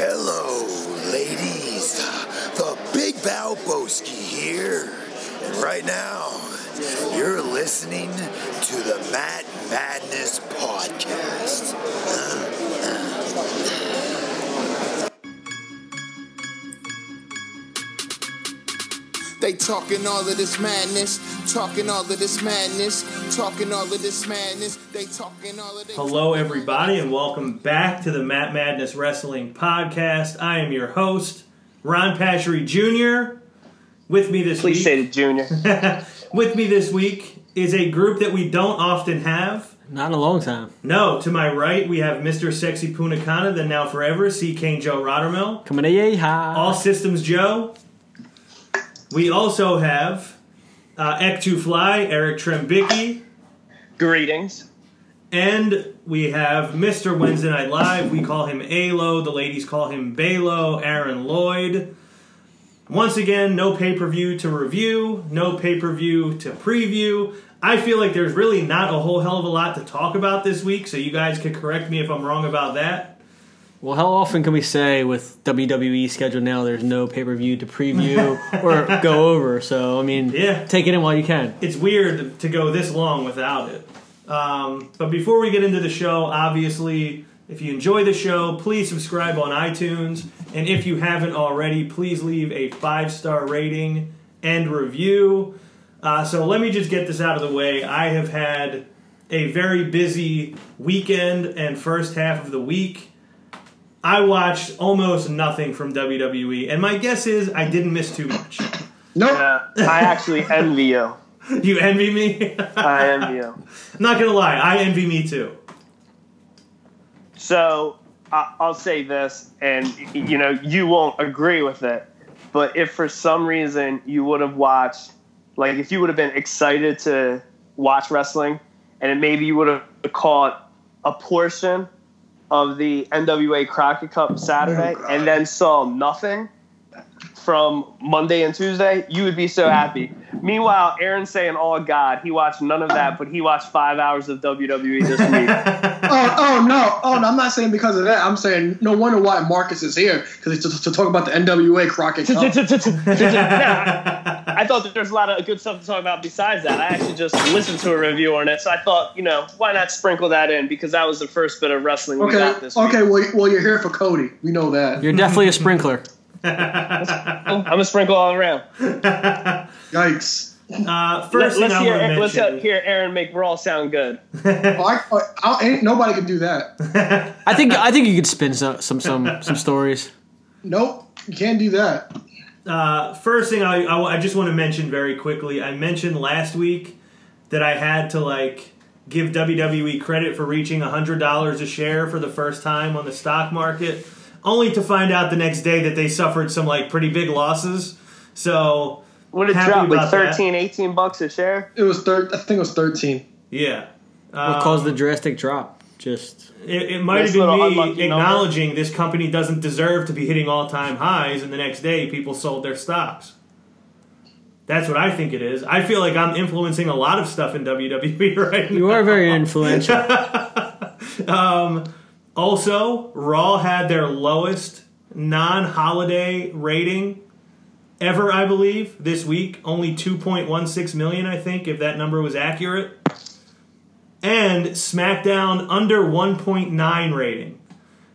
Hello, ladies. The Big Balboski here. And right now, you're listening to the Matt Madness Podcast. They talking all of this madness, talking all of this madness, talking all of this madness. They talking all of this. Hello, everybody, and welcome back to the Matt Madness Wrestling Podcast. I am your host, Ron Pashery Jr. With me this Please week, say the junior. with me this week is a group that we don't often have. Not in a long time. No, to my right we have Mr. Sexy Punakana, the now forever, C. King Joe Rottermill, Coming to yay. All Systems Joe. We also have uh, Ek2 Fly, Eric Trembicki, Greetings. And we have Mr. Wednesday Night Live. We call him Alo. The ladies call him Balo, Aaron Lloyd. Once again, no pay per view to review, no pay per view to preview. I feel like there's really not a whole hell of a lot to talk about this week, so you guys can correct me if I'm wrong about that. Well, how often can we say with WWE schedule now there's no pay per view to preview or go over? So, I mean, Yeah. take it in while you can. It's weird to go this long without it. Um, but before we get into the show, obviously, if you enjoy the show, please subscribe on iTunes. And if you haven't already, please leave a five star rating and review. Uh, so let me just get this out of the way. I have had a very busy weekend and first half of the week. I watched almost nothing from WWE, and my guess is I didn't miss too much. Nope. Uh, I actually envy you. You envy me? I envy you. I'm not gonna lie, I envy me too. So I- I'll say this, and you know you won't agree with it, but if for some reason you would have watched, like if you would have been excited to watch wrestling, and then maybe you would have caught a portion of the NWA Crockett Cup Saturday, Oh, and then saw nothing from Monday and Tuesday, you would be so happy. Meanwhile, Aaron's saying, "Oh God, he watched none of that, but he watched five hours of WWE this week." Oh, oh no. Oh, no, I'm not saying because of that. I'm saying no wonder why Marcus is here because to, to talk about the NWA Crockett Cup. I thought that there's a lot of good stuff to talk about besides that. I actually just listened to a review on it, so I thought, you know, why not sprinkle that in because that was the first bit of wrestling we got this week. Okay. Well, well, you're here for Cody. We know that. You're definitely a sprinkler. I'm a sprinkle all around. Yikes. Uh, Let, first us thing I hear, want to let's hear Aaron make Raw sound good. Oh, I, I, I, ain't nobody can do that. I think I think you could spin some some some, some stories. Nope. You can't do that. Uh, first thing I, I, I just want to mention very quickly. I mentioned last week that I had to like give WWE credit for reaching hundred dollars a share for the first time on the stock market, only to find out the next day that they suffered some like pretty big losses. So Would it Happy drop like about that. 13, 18 bucks a share? It was third. I think it was 13. yeah, What caused the drastic drop? Just It, it might Nice have been unlucky me number. acknowledging this company doesn't deserve to be hitting all time highs, and the next day people sold their stocks. That's what I think it is. I feel like I'm influencing a lot of stuff in WWE right now. you are very influential. Um, also, Raw had their lowest non holiday rating ever, I believe, this week. Only 2.16 million, I think, if that number was accurate. And SmackDown under 1.9 rating.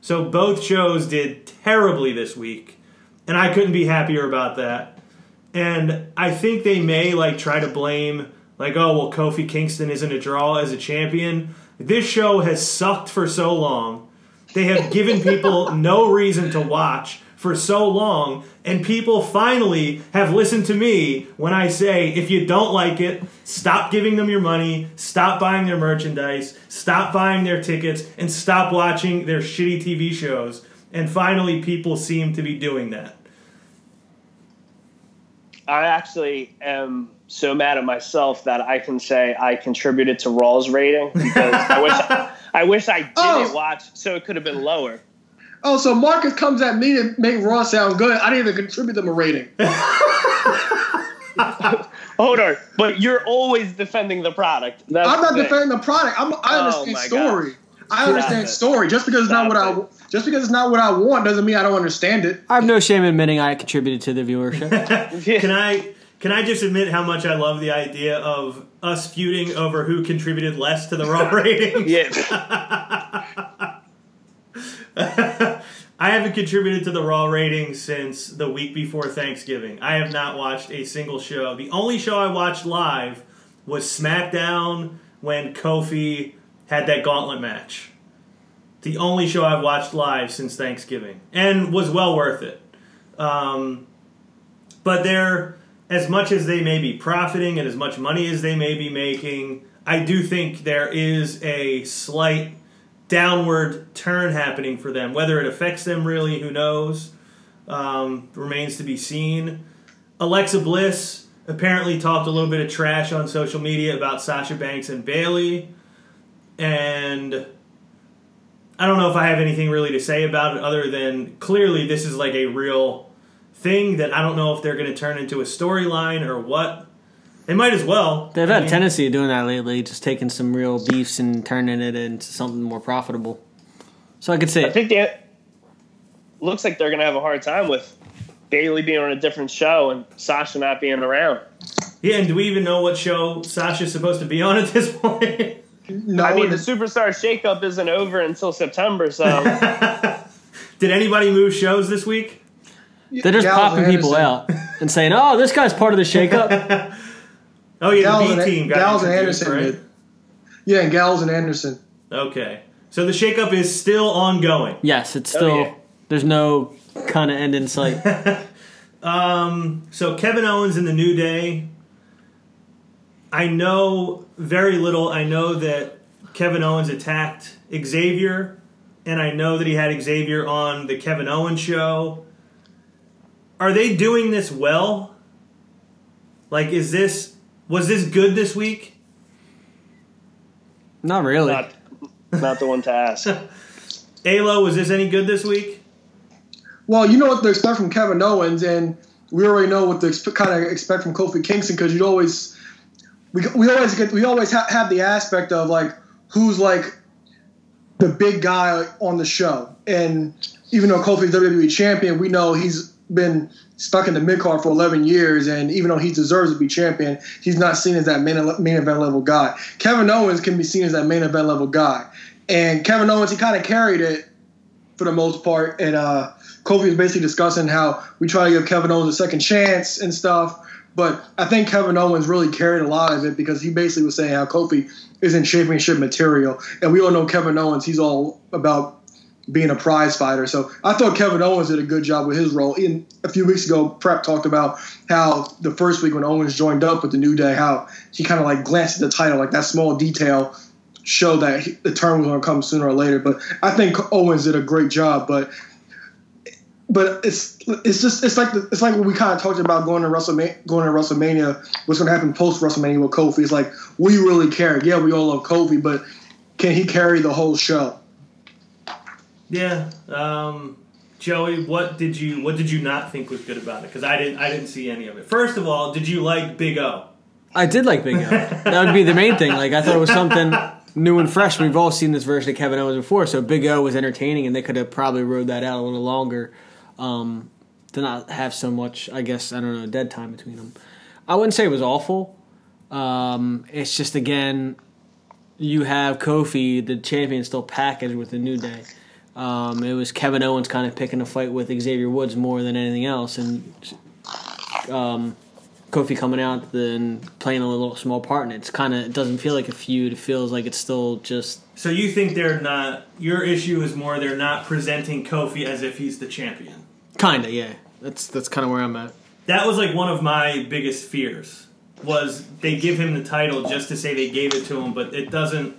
So both shows did terribly this week. And I couldn't be happier about that. And I think they may like try to blame like, oh well Kofi Kingston isn't a draw as a champion. This show has sucked for so long. They have given people no reason to watch for so long, and people finally have listened to me when I say, if you don't like it, stop giving them your money, stop buying their merchandise, stop buying their tickets, and stop watching their shitty TV shows. And finally, people seem to be doing that. I actually am so mad at myself that I can say I contributed to Raw's rating because I wish I wish I didn't Oh. watch, so it could have been lower. Oh, so Marcus comes at me to make Raw sound good. I didn't even contribute them a rating. Hold on, but you're always defending the product. That's I'm not the defending the product. I'm, I Oh, understand my story. I understand story. Just because it's not what I just because it's not what I want doesn't mean I don't understand it. I have no shame admitting I contributed to the viewership. Can I can I just admit how much I love the idea of us feuding over who contributed less to the Raw ratings? Yeah. I haven't contributed to the Raw ratings since the week before Thanksgiving. I have not watched a single show. The only show I watched live was SmackDown when Kofi had that gauntlet match. The only show I've watched live since Thanksgiving, and was well worth it. Um, but they're as much as they may be profiting and as much money as they may be making. I do think there is a slight downward turn happening for them. Whether it affects them really, who knows? Um, remains to be seen. Alexa Bliss apparently talked a little bit of trash on social media about Sasha Banks and Bayley, and I don't know if I have anything really to say about it other than clearly this is like a real thing that I don't know if they're going to turn into a storyline or what. They might as well. They've I had a mean, tendency of doing that lately, just taking some real beefs and turning it into something more profitable. So I could say I think they looks like they're gonna have a hard time with Bayley being on a different show and Sasha not being around. Yeah, and do we even know what show Sasha's supposed to be on at this point? No, I mean, the it- superstar shakeup isn't over until September, so Did anybody move shows this week? they're just Gallows popping and people out and saying, "Oh, this guy's part of the shakeup." Oh yeah, Gallows the B and, team got Gallows and Anderson right? did. Yeah, and Gallows and Anderson. Okay, so the shakeup is still ongoing. yes, it's still yeah. there's no kind of end in sight. um, So Kevin Owens in the New Day. I know very little. I know that Kevin Owens attacked Xavier, and I know that he had Xavier on the Kevin Owens show. Are they doing this well? Like, is this was this good this week? Not really. not not the one to ask. Alo, was this any good this week? Well, you know what to expect from Kevin Owens, and we already know what to expe- kind of expect from Kofi Kingston because you always we, we always get we always ha- have the aspect of like who's like the big guy on the show, and even though Kofi's WWE champion, we know he's been stuck in the mid card for 11 years, and even though he deserves to be champion, he's not seen as that main main event level guy. Kevin Owens can be seen as that main event level guy, and Kevin Owens he kind of carried it for the most part. And uh, Kofi was basically discussing how we try to give Kevin Owens a second chance and stuff. But I think Kevin Owens really carried a lot of it because he basically was saying how Kofi isn't championship material. And we all know Kevin Owens, he's all about being a prize fighter. So I thought Kevin Owens did a good job with his role. In a few weeks ago, Prep talked about how the first week when Owens joined up with the New Day, how he kind of like glanced at the title, like that small detail showed that he, the turn was going to come sooner or later. But I think Owens did a great job. But but it's it's just it's like the, it's like what we kind of talked about going to WrestleMania, going to WrestleMania. What's going to happen post WrestleMania with Kofi? It's like we really care. Yeah, we all love Kofi, but can he carry the whole show? Yeah. Um, Joey, what did you what did you not think was good about it? Because I didn't I didn't see any of it. First of all, did you like Big O? I did like Big O. that would be the main thing. Like I thought it was something new and fresh. We've all seen this version of Kevin Owens before, so Big O was entertaining, and they could have probably rode that out a little longer um, to not have so much. I guess I don't know dead time between them. I wouldn't say it was awful. Um, it's just again, you have Kofi, the champion, still packaged with the New Day. Um, it was Kevin Owens kind of picking a fight with Xavier Woods more than anything else, and um, Kofi coming out and playing a little small part in it. It's kind of it doesn't feel like a feud. It feels like it's still just So you think they're not your issue is more they're not presenting Kofi as if he's the champion. kind of yeah. That's that's kind of where I'm at. That was like one of my biggest fears was they give him the title just to say they gave it to him, but it doesn't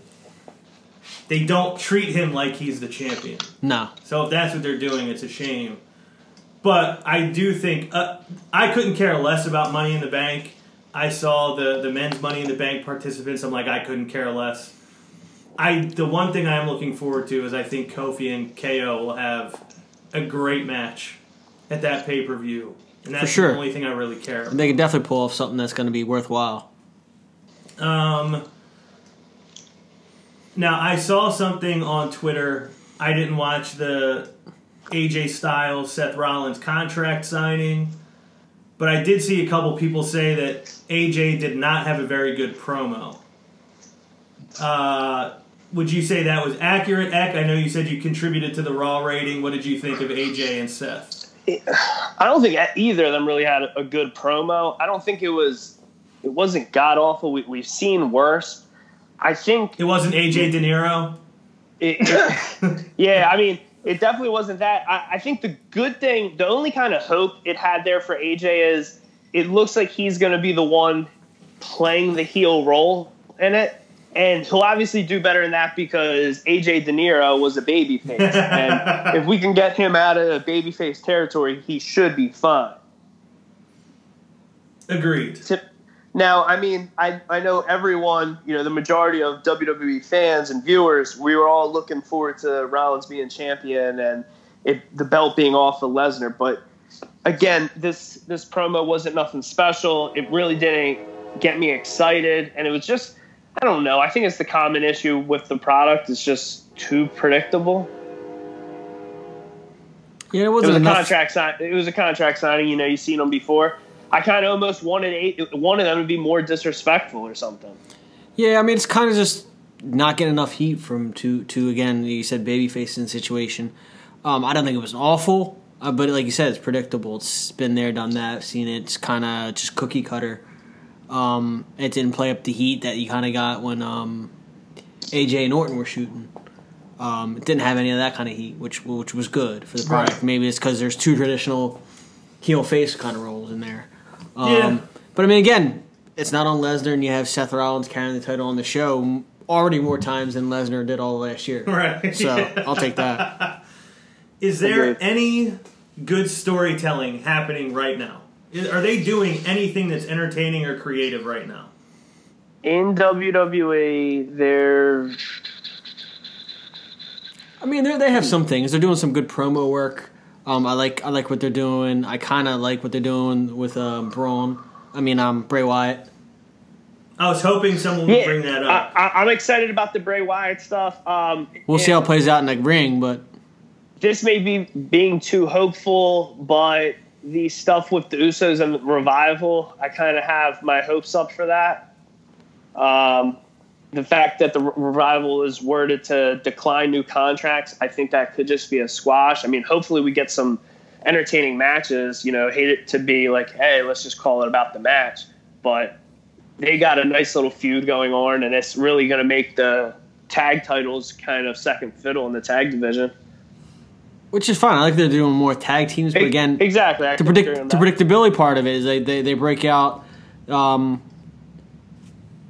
they don't treat him like he's the champion. No, So if that's what they're doing, it's a shame. But I do think uh, I couldn't care less about Money in the Bank. I saw the the men's Money in the Bank participants. I'm like I couldn't care less. I the one thing I am looking forward to is I think Kofi and KO will have a great match at that pay per view, and that's sure. the only thing I really care. about. they could definitely pull off something that's going to be worthwhile. Um, Now I saw something on Twitter. I didn't watch the AJ Styles Seth Rollins contract signing, but I did see a couple people say that AJ did not have a very good promo. Uh, would you say that was accurate, Eck? I know you said you contributed to the Raw rating. What did you think of AJ and Seth? I don't think either of them really had a good promo. I don't think it was it wasn't god awful. We, we've seen worse. I think It wasn't AJ De Niro. it, it- yeah, I mean, it definitely wasn't that. I, I think the good thing, the only kind of hope it had there for AJ is it looks like he's going to be the one playing the heel role in it. And he'll obviously do better than that because AJ De Niro was a babyface. and if we can get him out of babyface territory, he should be fine. Agreed. Now, I mean, I, I know everyone, you know, the majority of WWE fans and viewers, we were all looking forward to Rollins being champion and it, the belt being off of Lesnar. But again, this this promo wasn't nothing special. It really didn't get me excited, and it was just, I don't know. I think it's the common issue with the product. It's just too predictable. Yeah, it It wasn't was a enough. contract sign. It was a contract signing. You know, you've seen them before. I kind of almost wanted eight, wanted them to be more disrespectful or something. Yeah, I mean it's kind of just not getting enough heat from to to again. You said babyface in situation. Um, I don't think it was awful, uh, but like you said, it's predictable. It's been there, done that. Seen it. It's kind of just cookie cutter. Um, it didn't play up the heat that you kind of got when um, AJ and Orton were shooting. Um, it didn't have any of that kind of heat, which which was good for the product. Right. Maybe it's because there's two traditional heel face kind of roles in there. Um, Yeah. But I mean, again, it's not on Lesnar, and you have Seth Rollins carrying the title on the show already more times than Lesnar did all last year. Right. So I'll take that. Is there Agreed. any good storytelling happening right now? Are they doing anything that's entertaining or creative right now? in WWE, they're I mean, they they have some things. They're doing some good promo work. Um, I like I like what they're doing. I kind of like what they're doing with um, Braun. I mean, um, Bray Wyatt. I was hoping someone would yeah. bring that up. I, I, I'm excited about the Bray Wyatt stuff. Um, We'll see how it plays out in the ring, but this may be being too hopeful, but the stuff with the Usos and the revival, I kind of have my hopes up for that. Um, the fact that the revival is worded to decline new contracts, I think that could just be a squash. I mean, hopefully we get some entertaining matches. You know, hate it to be like, hey, let's just call it about the match, but they got a nice little feud going on, and it's really going to make the tag titles kind of second fiddle in the tag division. which is fine. I like they're doing more tag teams, but again, exactly. I the predict the predictability part of it is they they, they break out um,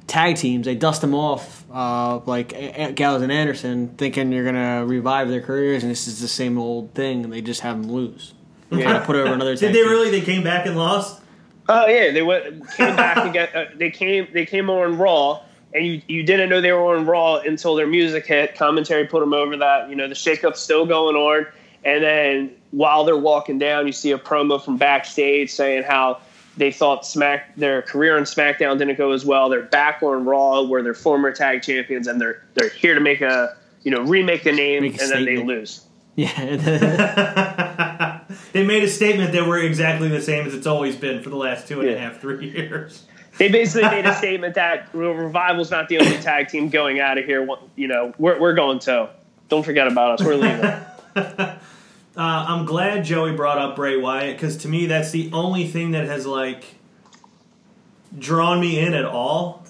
tag teams. They dust them off uh, like A- A- Gallows and Anderson, thinking you're gonna revive their careers, and this is the same old thing, and they just have them lose. Kind of put over another. Did they team. really? They came back and lost. Oh yeah, they went came back and get uh, they came they came on Raw, and you you didn't know they were on Raw until their music hit. Commentary put them over that. You know the shakeup's still going on, and then while they're walking down, you see a promo from backstage saying how they thought Smack their career on SmackDown didn't go as well. They're back on Raw, where they're former tag champions, and they're they're here to make a you know remake the name, and then they lose. Yeah, they made a statement that we're exactly the same as it's always been for the last two and a half, three years. They basically made a statement that Revival's not the only tag team going out of here. You know, we're, we're going to. Don't forget about us. We're leaving. Uh, I'm glad Joey brought up Bray Wyatt because to me that's the only thing that has like drawn me in at all.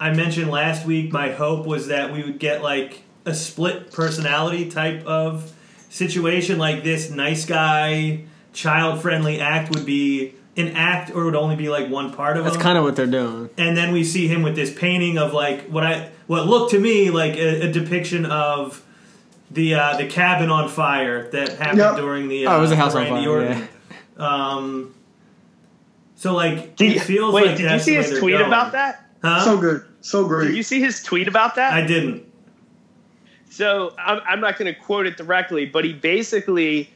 I mentioned last week my hope was that we would get like a split personality type of situation, like this nice guy, child friendly act would be an act or would only be like one part of it. that's him kind of what they're doing. and then we see him with this painting of like what I what looked to me like a, a depiction of the uh, the cabin on fire that happened Yep. during the uh, Oh, it was a house on fire, Orton. Um, so like Did it feels wait, like did you see his tweet going. about that? Huh? So good, so Did you see his tweet about that? I didn't. So I'm, I'm not going to quote it directly, but he basically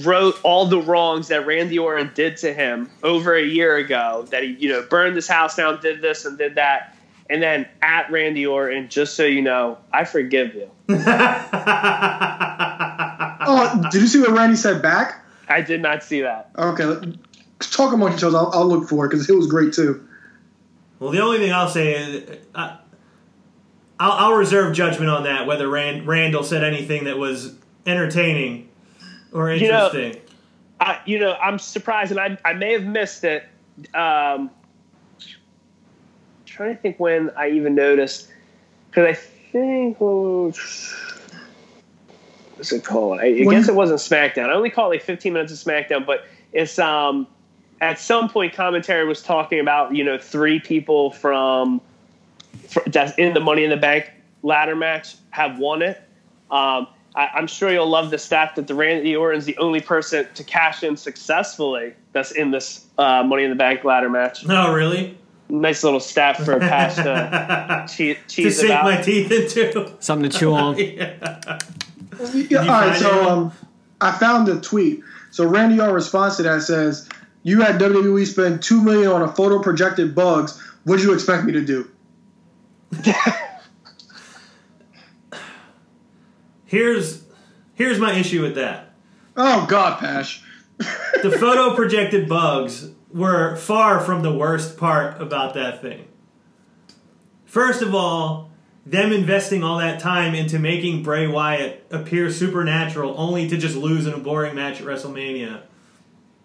wrote all the wrongs that Randy Orton did to him over a year ago. That he, you know, burned his house down, did this and did that, and then at Randy Orton, just so you know, I forgive you. Oh, did you see what Randy said back? I did not see that. Okay, talk among each other. I'll, I'll look for it because it was great too. Well, the only thing I'll say is uh, I'll, I'll reserve judgment on that whether Rand, Randall said anything that was entertaining or You know- interesting. I, you know, I'm surprised, and I, I may have missed it. Um, trying to think when I even noticed, because I think oh, what's it called? I, I guess it wasn't SmackDown. I only caught like 15 minutes of SmackDown, but it's um at some point commentary was talking about you know three people from fr- that's in the Money in the Bank ladder match have won it. Um, I, I'm sure you'll love the stat that the Randy Orton's the only person to cash in successfully that's in this uh, Money in the Bank ladder match. No, really? Nice little stat for Pash to cheese, To cheese sink about. my teeth into. Something to chew on. Yeah, all right, so um, I found the tweet. So Randy Orton response to that says, "You had WWE spend two million on a photo projected bugs. What would you expect me to do?" Here's here's my issue with that. Oh God, Pash. The photo projected bugs were far from the worst part about that thing. First of all, them investing all that time into making Bray Wyatt appear supernatural only to just lose in a boring match at WrestleMania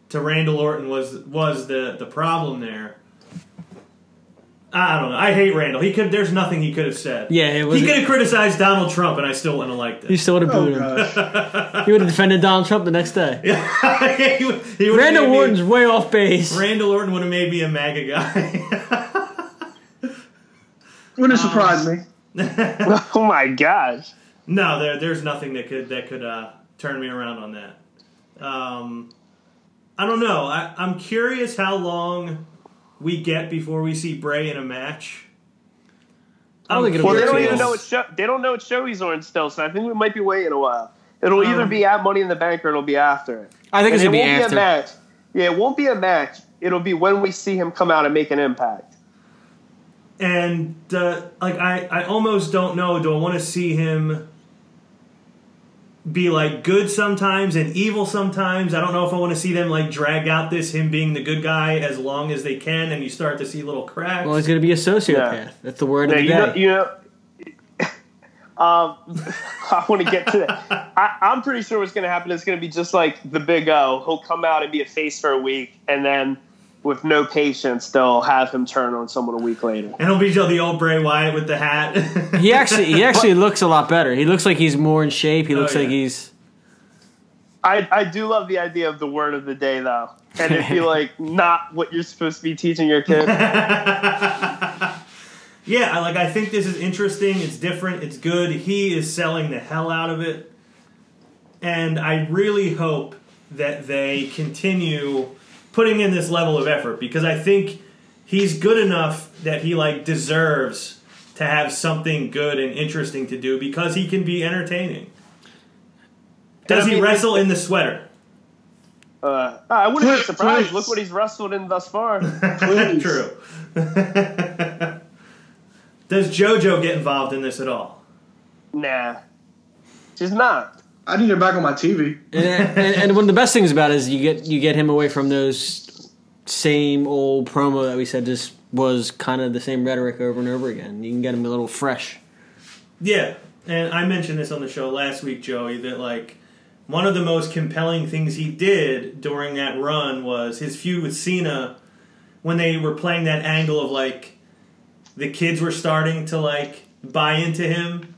to Randall Orton was was the the problem there. I don't know. I hate Randall. He could. There's nothing he could have said. Yeah, it was- He could have criticized Donald Trump, and I still wouldn't have liked You it. still would have Oh booed him. He would have defended Donald Trump the next day. he would, he would Randall made me- Orton's way off base. Randall Orton would have made me a MAGA guy. Wouldn't surprise me. oh my gosh! no, there, there's nothing that could that could uh, turn me around on that. Um, I don't know. I, I'm curious how long we get before we see Bray in a match. I don't think it'll Well, be they don't even know what show they don't know what show he's on still, so I think we might be waiting a while. It'll either Um, be at Money in the Bank or it'll be after it. I think it's And gonna it be won't after. a match. Yeah, it won't be a match. It'll be when we see him come out and make an impact. And uh, like I, I almost don't know. Do I want to see him be like good sometimes and evil sometimes? I don't know if I want to see them like drag out this him being the good guy as long as they can, and you start to see little cracks. Well, he's gonna be a sociopath. Yeah. That's the word Yeah, of the you know, you know. um, I want to get to that. I, I'm pretty sure what's going to happen is going to be just like the Big O. He'll come out and be a face for a week, and then with no patience, they'll have him turn on someone a week later. and he'll be the old Bray Wyatt with the hat. He actually he actually looks a lot better. He looks like he's more in shape. He oh, looks Oh, like he's I, I do love the idea of the word of the day, though. And it'd be like not what you're supposed to be teaching your kid. yeah, like. I think this is interesting. It's different. It's good. He is selling the hell out of it, and I really hope that they continue putting in this level of effort because I think he's good enough that he like deserves to have something good and interesting to do because he can be entertaining. Does I he wrestle in the sweater? Uh, I wouldn't be surprised. please. Look what he's wrestled in thus far. Please. True. Does JoJo get involved in this at all? nah, she's not. I need it back on my TV. and, and, and one of the best things about it is you get you get him away from those same old promo that we said just was kind of the same rhetoric over and over again. You can get him a little fresh. Yeah, and I mentioned this on the show last week, Joey, that like one of the most compelling things he did during that run was his feud with Cena when they were playing that angle of like the kids were starting to like buy into him.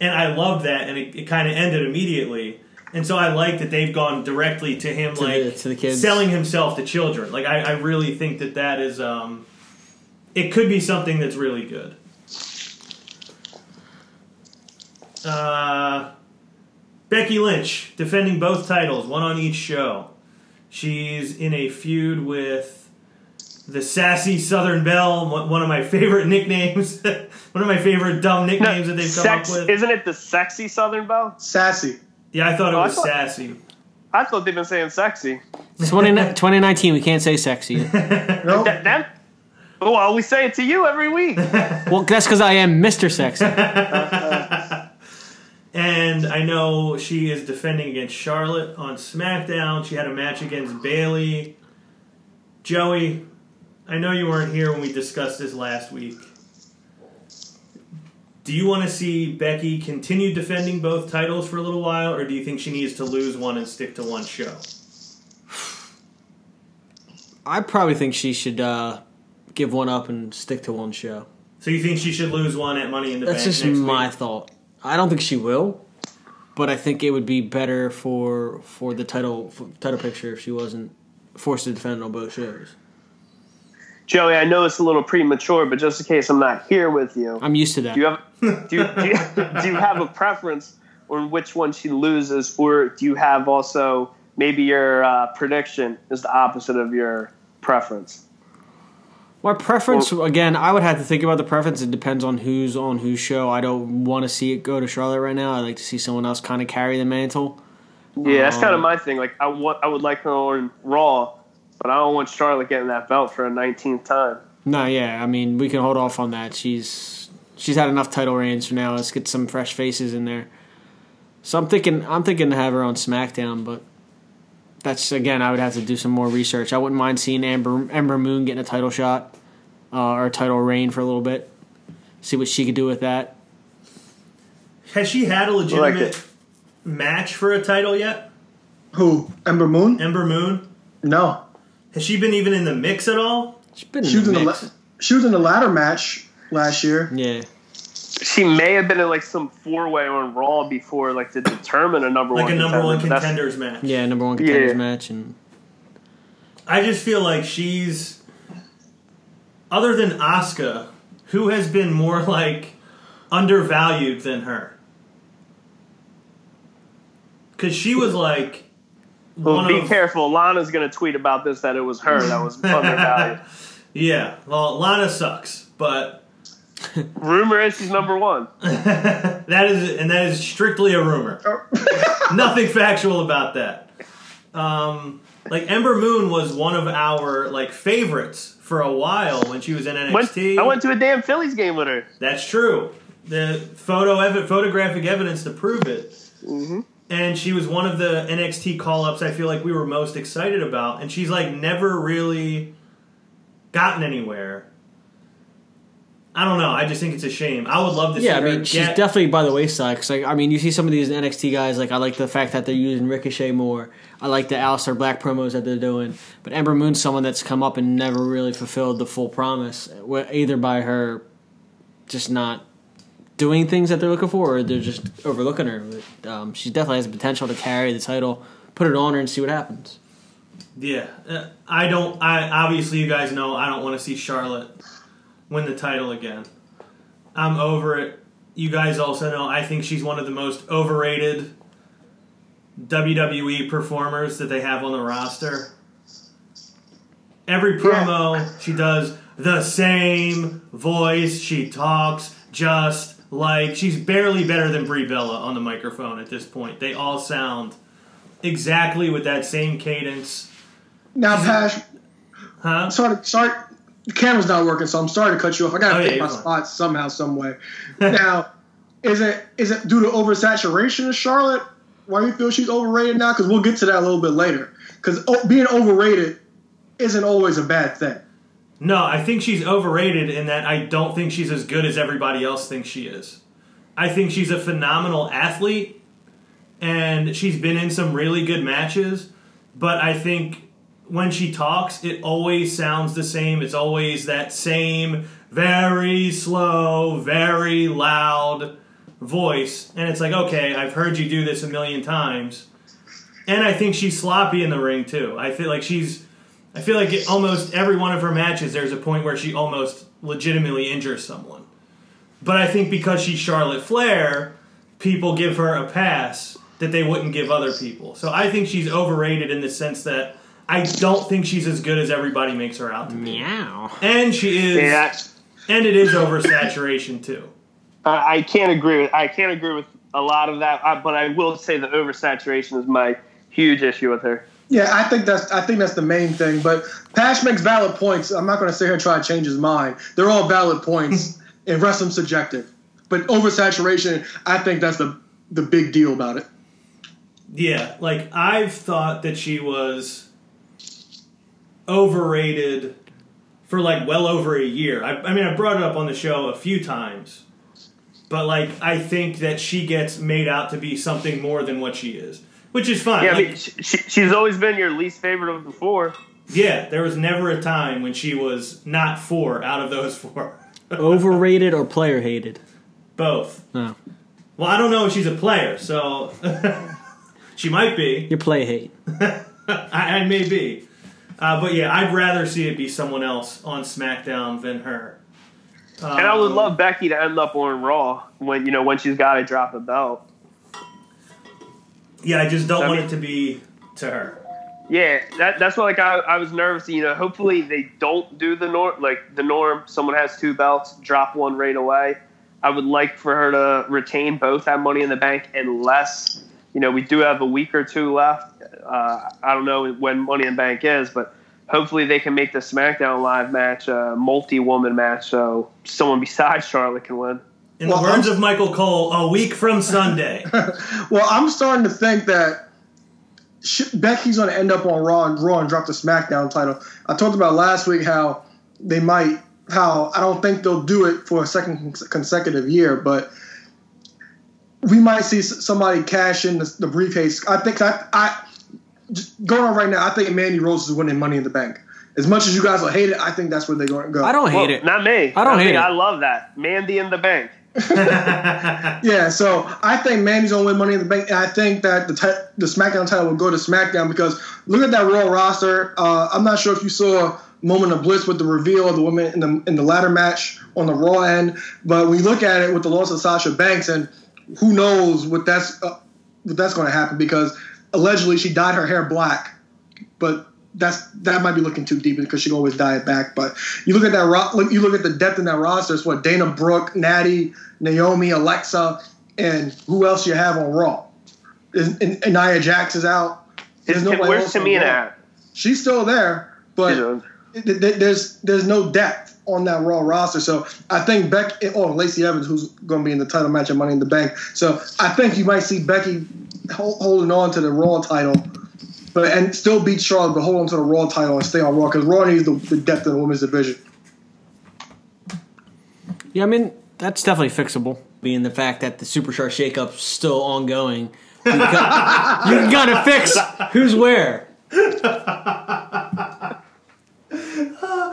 And I loved that, and it, it kind of ended immediately. And so I like that they've gone directly to him, To like the- to the kids. selling himself to children. Like I, I really think that that is, um, it could be something that's really good. Uh, Becky Lynch defending both titles, one on each show. She's in a feud with the sassy Southern Belle, one one of my favorite nicknames, one of my favorite dumb nicknames that they've come Sex, up with. isn't it the sexy Southern Belle? Sassy. yeah, I thought it Oh, I was thought- sassy. I thought they've been saying sexy. 20, 2019, we can't say sexy. No, That, that Well, we say it to you every week. Well, that's because I am Mr. Sexy. And I know she is defending against Charlotte on SmackDown. She had a match against Bayley. Joey, I know you weren't here when we discussed this last week. Do you want to see Becky continue defending both titles for a little while, or do you think she needs to lose one and stick to one show? I probably think she should uh, give one up and stick to one show. So you think she should lose one at Money in the That's Bank just next my week? thought. I don't think she will, but I think it would be better for for the title for title picture if she wasn't forced to defend on both shows. Joey, I know it's a little premature, but just in case I'm not here with you, I'm used to that. do you have do you, do you, do you have a preference on which one she loses, or do you have also maybe your uh, prediction is the opposite of your preference? My preference, again, I would have to think about the preference. It depends on who's on whose show. I don't want to see it go to Charlotte right now. I like to see someone else kind of carry the mantle. Yeah, that's kind of Um, my thing. Like I want, I would like her on Raw, but I don't want Charlotte getting that belt for a 19th time. No, yeah, I mean we can hold off on that. She's she's had enough title reigns for now. Let's get some fresh faces in there. So I'm thinking I'm thinking to have her on SmackDown, but that's again I would have to do some more research. I wouldn't mind seeing Amber Ember Moon getting a title shot uh, or a title reign for a little bit. See what she could do with that. Has she had a legitimate it. match for a title yet? Who? Ember Moon? Ember Moon? No. Has she been even in the mix at all? She's been She was in the mix. la- she was in the ladder match last year. yeah. She may have been in like some four way on Raw before, like to determine a number Like one a number one contender, but that's- contenders match. Yeah, number one contenders Yeah. match and I just feel like she's other than Asuka, who has been more like undervalued than her. Cause she was like Well, be of careful. Lana's going to tweet about this that it was her that was undervalued. yeah. Well, Lana sucks, but Rumor is she's number one. that is and that is strictly a rumor. Nothing factual about that. Um, like Ember Moon was one of our like favorites for a while when she was in Went, NXT. I went to a damn Phillies game with her. That's true. The photo ev- photographic evidence to prove it. Mm-hmm. And she was one of the NXT call ups I feel like we were most excited about. And she's like never really gotten anywhere. I don't know. I just think it's a shame. I would love to Yeah, see I her mean, she's get- definitely by the wayside. Cause like, I mean, you see some of these NXT guys. Like, I like the fact that they're using Ricochet more. I like the Aleister Black promos that they're doing. But Ember Moon's someone that's come up and never really fulfilled the full promise, either by her just not doing things that they're looking for, or they're just overlooking her. But, um, she definitely has the potential to carry the title. Put it on her and see what happens. Yeah, uh, I don't. I obviously you guys know I don't want to see Charlotte win the title again. I'm over it. You guys also know I think she's one of the most overrated WWE performers that they have on the roster. Every promo she does the same voice. She talks just like she's barely better than Brie Bella on the microphone at this point. They all sound exactly with that same cadence. Now, Pash, Huh? sorry, sorry, the camera's not working, so I'm sorry to cut you off. I gotta Oh, pick my fine. spots somehow, some way. now, is it is it due to oversaturation of Charlotte? Why do you feel she's overrated now? Because we'll get to that a little bit later. Because being overrated isn't always a bad thing. No, I think she's overrated in that I don't think she's as good as everybody else thinks she is. I think she's a phenomenal athlete and she's been in some really good matches, but I think when she talks, it always sounds the same. It's always that same very slow, very loud voice. And it's like, okay, I've heard you do this a million times. And I think she's sloppy in the ring too. I feel like she's I feel like it, almost every one of her matches, there's a point where she almost legitimately injures someone. But I think because she's Charlotte Flair, people give her a pass that they wouldn't give other people. So I think she's overrated in the sense that I don't think she's as good as everybody makes her out to be. Meow. And she is, Yeah, and it is oversaturation too. I, I can't agree. With, I can't agree with a lot of that, I, but I will say the oversaturation is my huge issue with her. Yeah, I think that's I think that's the main thing. But Pash makes valid points. I'm not going to sit here and try to change his mind. They're all valid points, and wrestling's subjective. But oversaturation, I think that's the the big deal about it. Yeah, like I've thought that she was overrated for like well over a year. I, I mean, I brought it up on the show a few times, but like I think that she gets made out to be something more than what she is, which is fine. Yeah, I mean, she, she, she's always been your least favorite of the four. yeah, there was never a time when she was not four out of those four. Overrated or player hated? Both. No, Well, I don't know if she's a player, so she might be. you play hate. I, I may be. Uh, but yeah, I'd rather see it be someone else on SmackDown than her. And I would Um, love Becky to end up on Raw when you know when she's got to drop a belt. Yeah, I just don't I want mean- it to be to her. Yeah, that, that's what like I, I was nervous. You know, hopefully they don't do the norm like the norm. Someone has two belts, drop one right away. I would like for her to retain both at Money in the Bank, unless you know we do have a week or two left. Uh, I don't know when Money in the Bank is, but hopefully they can make the SmackDown Live match a multi-woman match, so someone besides Charlotte can win. In Well, the words I'm- of Michael Cole, a week from Sunday. Well, I'm starting to think that sh- Becky's going to end up on Raw and Raw and drop the SmackDown title. I talked about last week how they might, how I don't think they'll do it for a second cons- consecutive year, but we might see s- somebody cash in the, the briefcase. I think I, I going on right now. I think Mandy Rose is winning Money in the Bank. As much as you guys will hate it, I think that's where they're going to go. I don't hate Well, it. Not me. I don't Not hate me. it. I love that. Mandy in the Bank. Yeah, so I think Mandy's gonna win Money in the Bank, and I think that the ti- the SmackDown title will go to SmackDown because look at that Raw roster. Uh, I'm not sure if you saw Moment of Bliss with the reveal of the woman in the in the ladder match on the Raw end, but we look at it with the loss of Sasha Banks, and who knows what that's uh, what that's to happen because allegedly she dyed her hair black, but that's that might be looking too deep because she can always dye it back. But you look at that look, you look at the depth in that roster. It's what Dana Brooke, Natty, Naomi, Alexa, and who else you have on Raw? Is, and, and Nia Jax is out. There's Is, nobody where's Tamina at? She's still there, but She's a- th- th- there's there's no depth on that Raw roster. So I think Becky, oh, Lacey Evans, who's going to be in the title match at Money in the Bank. So I think you might see Becky hol- holding on to the Raw title, but and still beat Charlotte, but hold on to the Raw title and stay on Raw because Raw needs the, the depth in the women's division. Yeah, I mean that's definitely fixable. Being the fact that the Superstar shakeup's still ongoing, you got, you gotta fix who's where.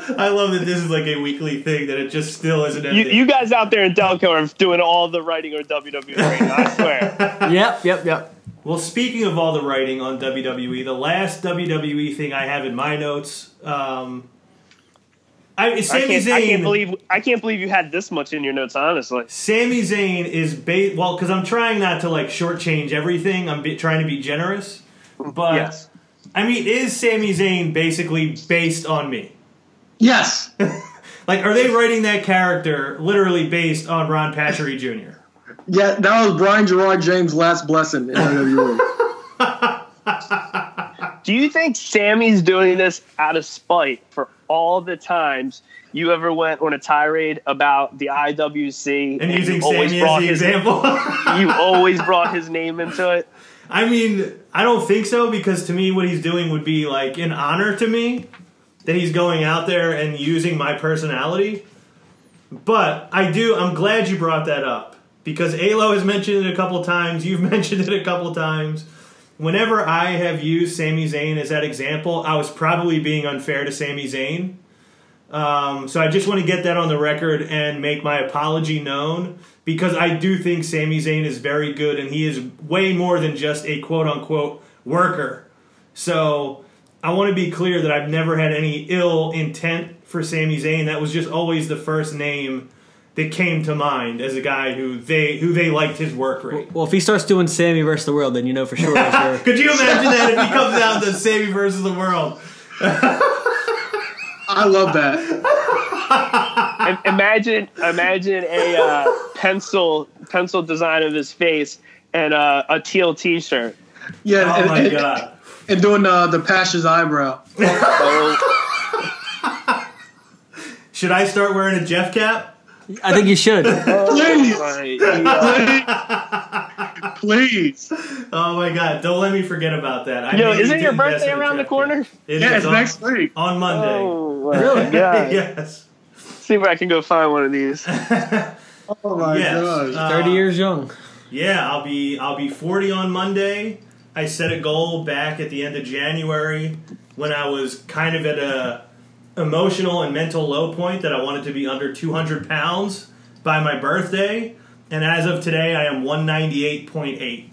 I love that this is like a weekly thing that it just still isn't You, ending. you guys out there in Delco are doing all the writing on WWE radio, I swear. Yep, yep, yep. Well, speaking of all the writing on WWE, the last WWE thing I have in my notes, um, I, I Sami can't, Zayn. I can't believe I can't believe you had this much in your notes, honestly. Sami Zayn is ba- well because I'm trying not to like shortchange everything. I'm be- trying to be generous, but yes. I mean, is Sami Zayn basically based on me? Yes, Like, are they writing that character literally based on Ron Pachery Jr.? Yeah, that was Brian Gerard James' last blessing in WWE. Do you think Sami's doing this out of spite for all the times you ever went on a tirade about the IWC And using Sammy as brought the his example. you always brought his name into it? I mean, I don't think so because to me, what he's doing would be like an honor to me that he's going out there and using my personality. But I do, I'm glad you brought that up because Alo has mentioned it a couple times. You've mentioned it a couple times. Whenever I have used Sami Zayn as that example, I was probably being unfair to Sami Zayn. Um, so I just want to get that on the record and make my apology known because I do think Sami Zayn is very good and he is way more than just a quote unquote worker. So I want to be clear that I've never had any ill intent for Sami Zayn. That was just always the first name that came to mind as a guy who they who they liked his work rate. Well, if he starts doing Sami versus the world, then you know for sure. it's her. Could you imagine that if he comes out to Sami versus the world? I love that. Imagine imagine a uh, pencil pencil design of his face and uh, a teal T-shirt. Yeah, Oh and, my and- god. and doing uh, the pastor's eyebrow. Should I start wearing a Jeff cap? I think you should. Please, Right. please. Oh my god! Don't let me forget about that. I Yo, isn't your birthday around the corner? It Yeah, is it's on, next week. on Monday. Oh, my God. yes. See if I can go find one of these. Oh my Yes. gosh. Uh, Thirty years young. Yeah, I'll be I'll be 40 on Monday. I set a goal back at the end of January when I was kind of at a emotional and mental low point that I wanted to be under 200 pounds by my birthday, and as of today, I am 198.8.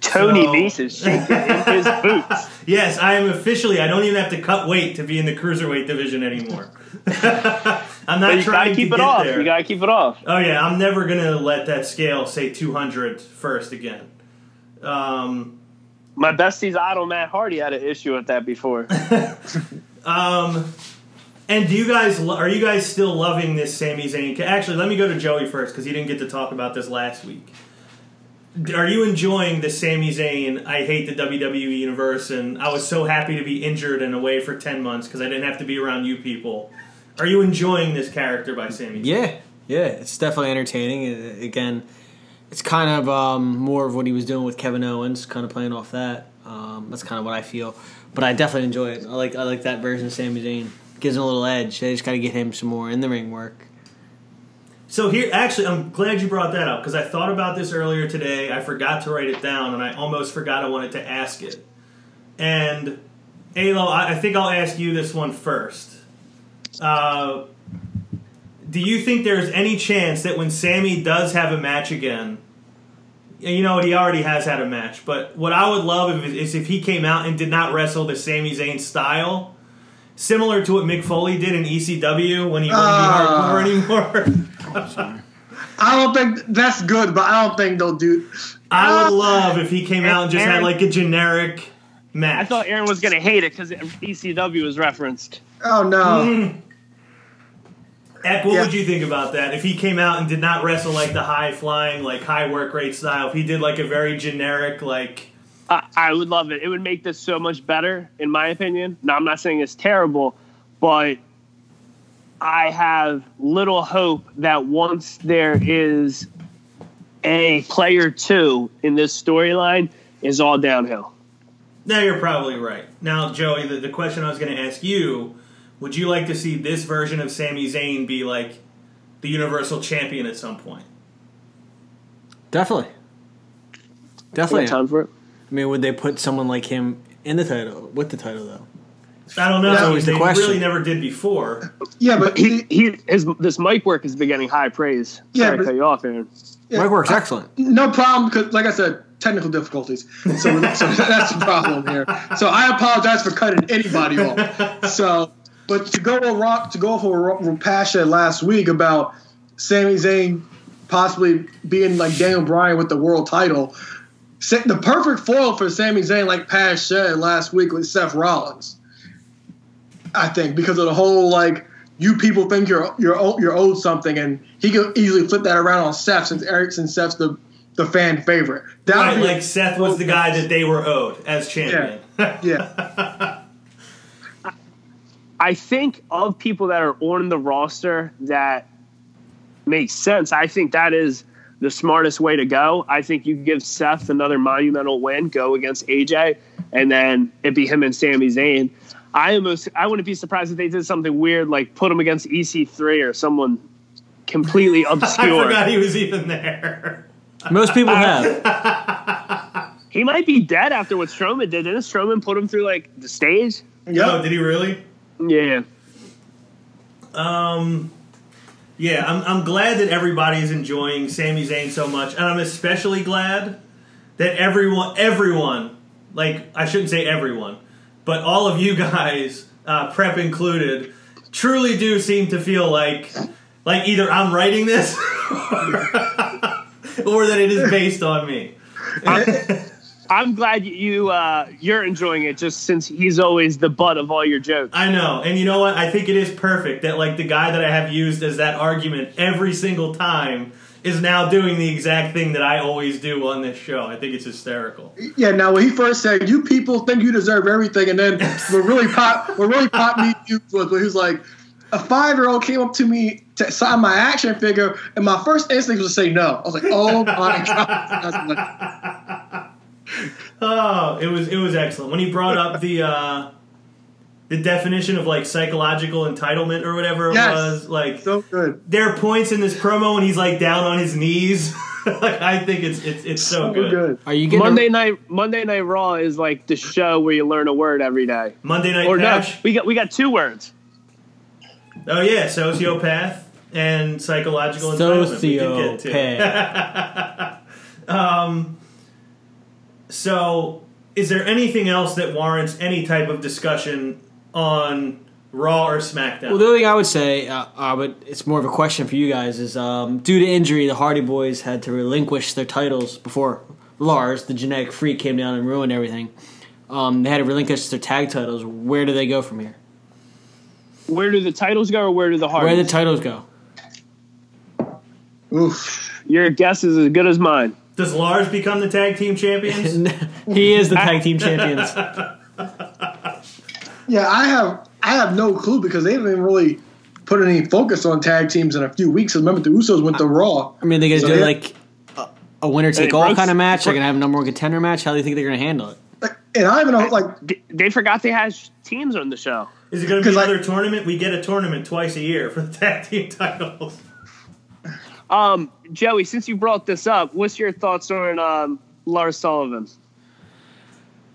Tony So- Nese is shaking in his boots. Yes, I am officially. I don't even have to cut weight to be in the cruiserweight division anymore. I'm not But you trying gotta keep to it get off. there. You gotta keep it off. Oh yeah, I'm never gonna let that scale say 200 first again. Um, My bestie's idol Matt Hardy had an issue with that before. um, and do you guys are you guys still loving this Sami Zayn? Actually, let me go to Joey first because he didn't get to talk about this last week. Are you enjoying the Sami Zayn? I hate the WWE universe, and I was so happy to be injured and away for ten months because I didn't have to be around you people. Are you enjoying this character by Sami? Yeah, yeah, it's definitely entertaining. Uh, Again, it's kind of um, more of what he was doing with Kevin Owens, kind of playing off that. Um, that's kind of what I feel. But I definitely enjoy it. I like I like that version of Sami Zayn. Gives him a little edge. They just got to get him some more in the ring work. So here, actually, I'm glad you brought that up because I thought about this earlier today. I forgot to write it down, and I almost forgot I wanted to ask it. And Alo, I, I think I'll ask you this one first. Uh, do you think there's any chance that when Sami does have a match again, you know what, he already has had a match, but what I would love if, is if he came out and did not wrestle the Sami Zayn style, similar to what Mick Foley did in ECW when he wouldn't Ah. be hardcore anymore. I don't think that's good, but I don't think they'll do. I would love if he came out and just had like a generic match. I thought Aaron was gonna hate it because ECW was referenced. Oh no. Mm. Eck, what Yeah. would you think about that? If he came out and did not wrestle like the high flying, like high work rate style, if he did like a very generic, like I, I would love it. It would make this so much better, in my opinion. Now, I'm not saying it's terrible, but I have little hope that once there is a player two in this storyline, is all downhill. Now, you're probably right. Now, Joey, the, the question I was going to ask you: Would you like to see this version of Sami Zayn be like the Universal Champion at some point? Definitely. Definitely. time for it. I mean, would they put someone like him in the title with the title though? I don't know. That's I mean, always the question. really never did before. Yeah, but He, he his this mic work has been getting high praise. Yeah, Sorry to cut you off, Aaron. yeah, Mike works excellent. no problem because, like I said, technical difficulties. So, so that's the problem here. So I apologize for cutting anybody off. So, but to go rock to go of what last week about Sami Zayn possibly being like Daniel Bryan with the world title. The perfect foil for Sami Zayn, like Pash said last week, was Seth Rollins. I think because of the whole like you people think you're you're o- you're owed something, and he could easily flip that around on Seth since Eric since Seth's the the fan favorite. That Right, like Seth was the guy that they were owed as champion. yeah. I think of people that are on the roster that makes sense. I think that is the smartest way to go. I think you give Seth another monumental win, go against AJ, and then it'd be him and Sami Zayn. I almost I wouldn't be surprised if they did something weird like put him against EC3 or someone completely obscure. I forgot he was even there. Most people have. he might be dead after what Strowman did. Didn't Strowman put him through like the stage? Oh, did he really? Yeah. Um, yeah, I'm, I'm glad that everybody's enjoying Sami Zayn so much, and I'm especially glad that everyone, everyone, like I shouldn't say everyone, but all of you guys, uh, prep included, truly do seem to feel like, like either I'm writing this, or that it is based on me. I'm glad you uh, you're enjoying it just since he's always the butt of all your jokes. I know, and you know what? I think it is perfect that like the guy that I have used as that argument every single time is now doing the exact thing that I always do on this show. I think it's hysterical. Yeah, now when he first said, "You people think you deserve everything," and then what really pop, what really popped me was when he was like, "A five year old came up to me to sign my action figure, and my first instinct was to say no." I was like, "Oh my god!" I was like, Oh, it was it was excellent when he brought up the uh, the definition of like psychological entitlement or whatever it Yes. was. Like so good. there are points in this promo when he's like down on his knees. like I think it's it's it's so, So good. good. Are you getting Monday night Monday Night Raw is like the show where you learn a word every day. Monday Night Or no, we got we got two words. Oh yeah, sociopath and psychological entitlement. we could get to. sociopath? So, is there anything else that warrants any type of discussion on Raw or SmackDown? Well, the only thing I would say, uh, uh, but it's more of a question for you guys, is um, due to injury, the Hardy Boys had to relinquish their titles before Lars, the genetic freak, came down and ruined everything. Um, they had to relinquish their tag titles. Where do they go from here? Where do the titles go, or where do the hearts? Where do the titles go? Oof. Your guess is as good as mine. Does Lars become the tag team champions? he is the tag team champions. Yeah, I have I have no clue because they haven't really put any focus on tag teams in a few weeks. Remember, the Usos went to Raw. I mean, they're gonna So do they- like a, a winner take all Brooks- kind of match. They're gonna have a number one contender match. How do you think they're gonna handle it? Like, and I don't even know, like, D- They forgot they had teams on the show. Is it going to be I- another tournament? We get a tournament twice a year for the tag team titles. Um, Joey, since you brought this up, what's your thoughts on um, Lars Sullivan?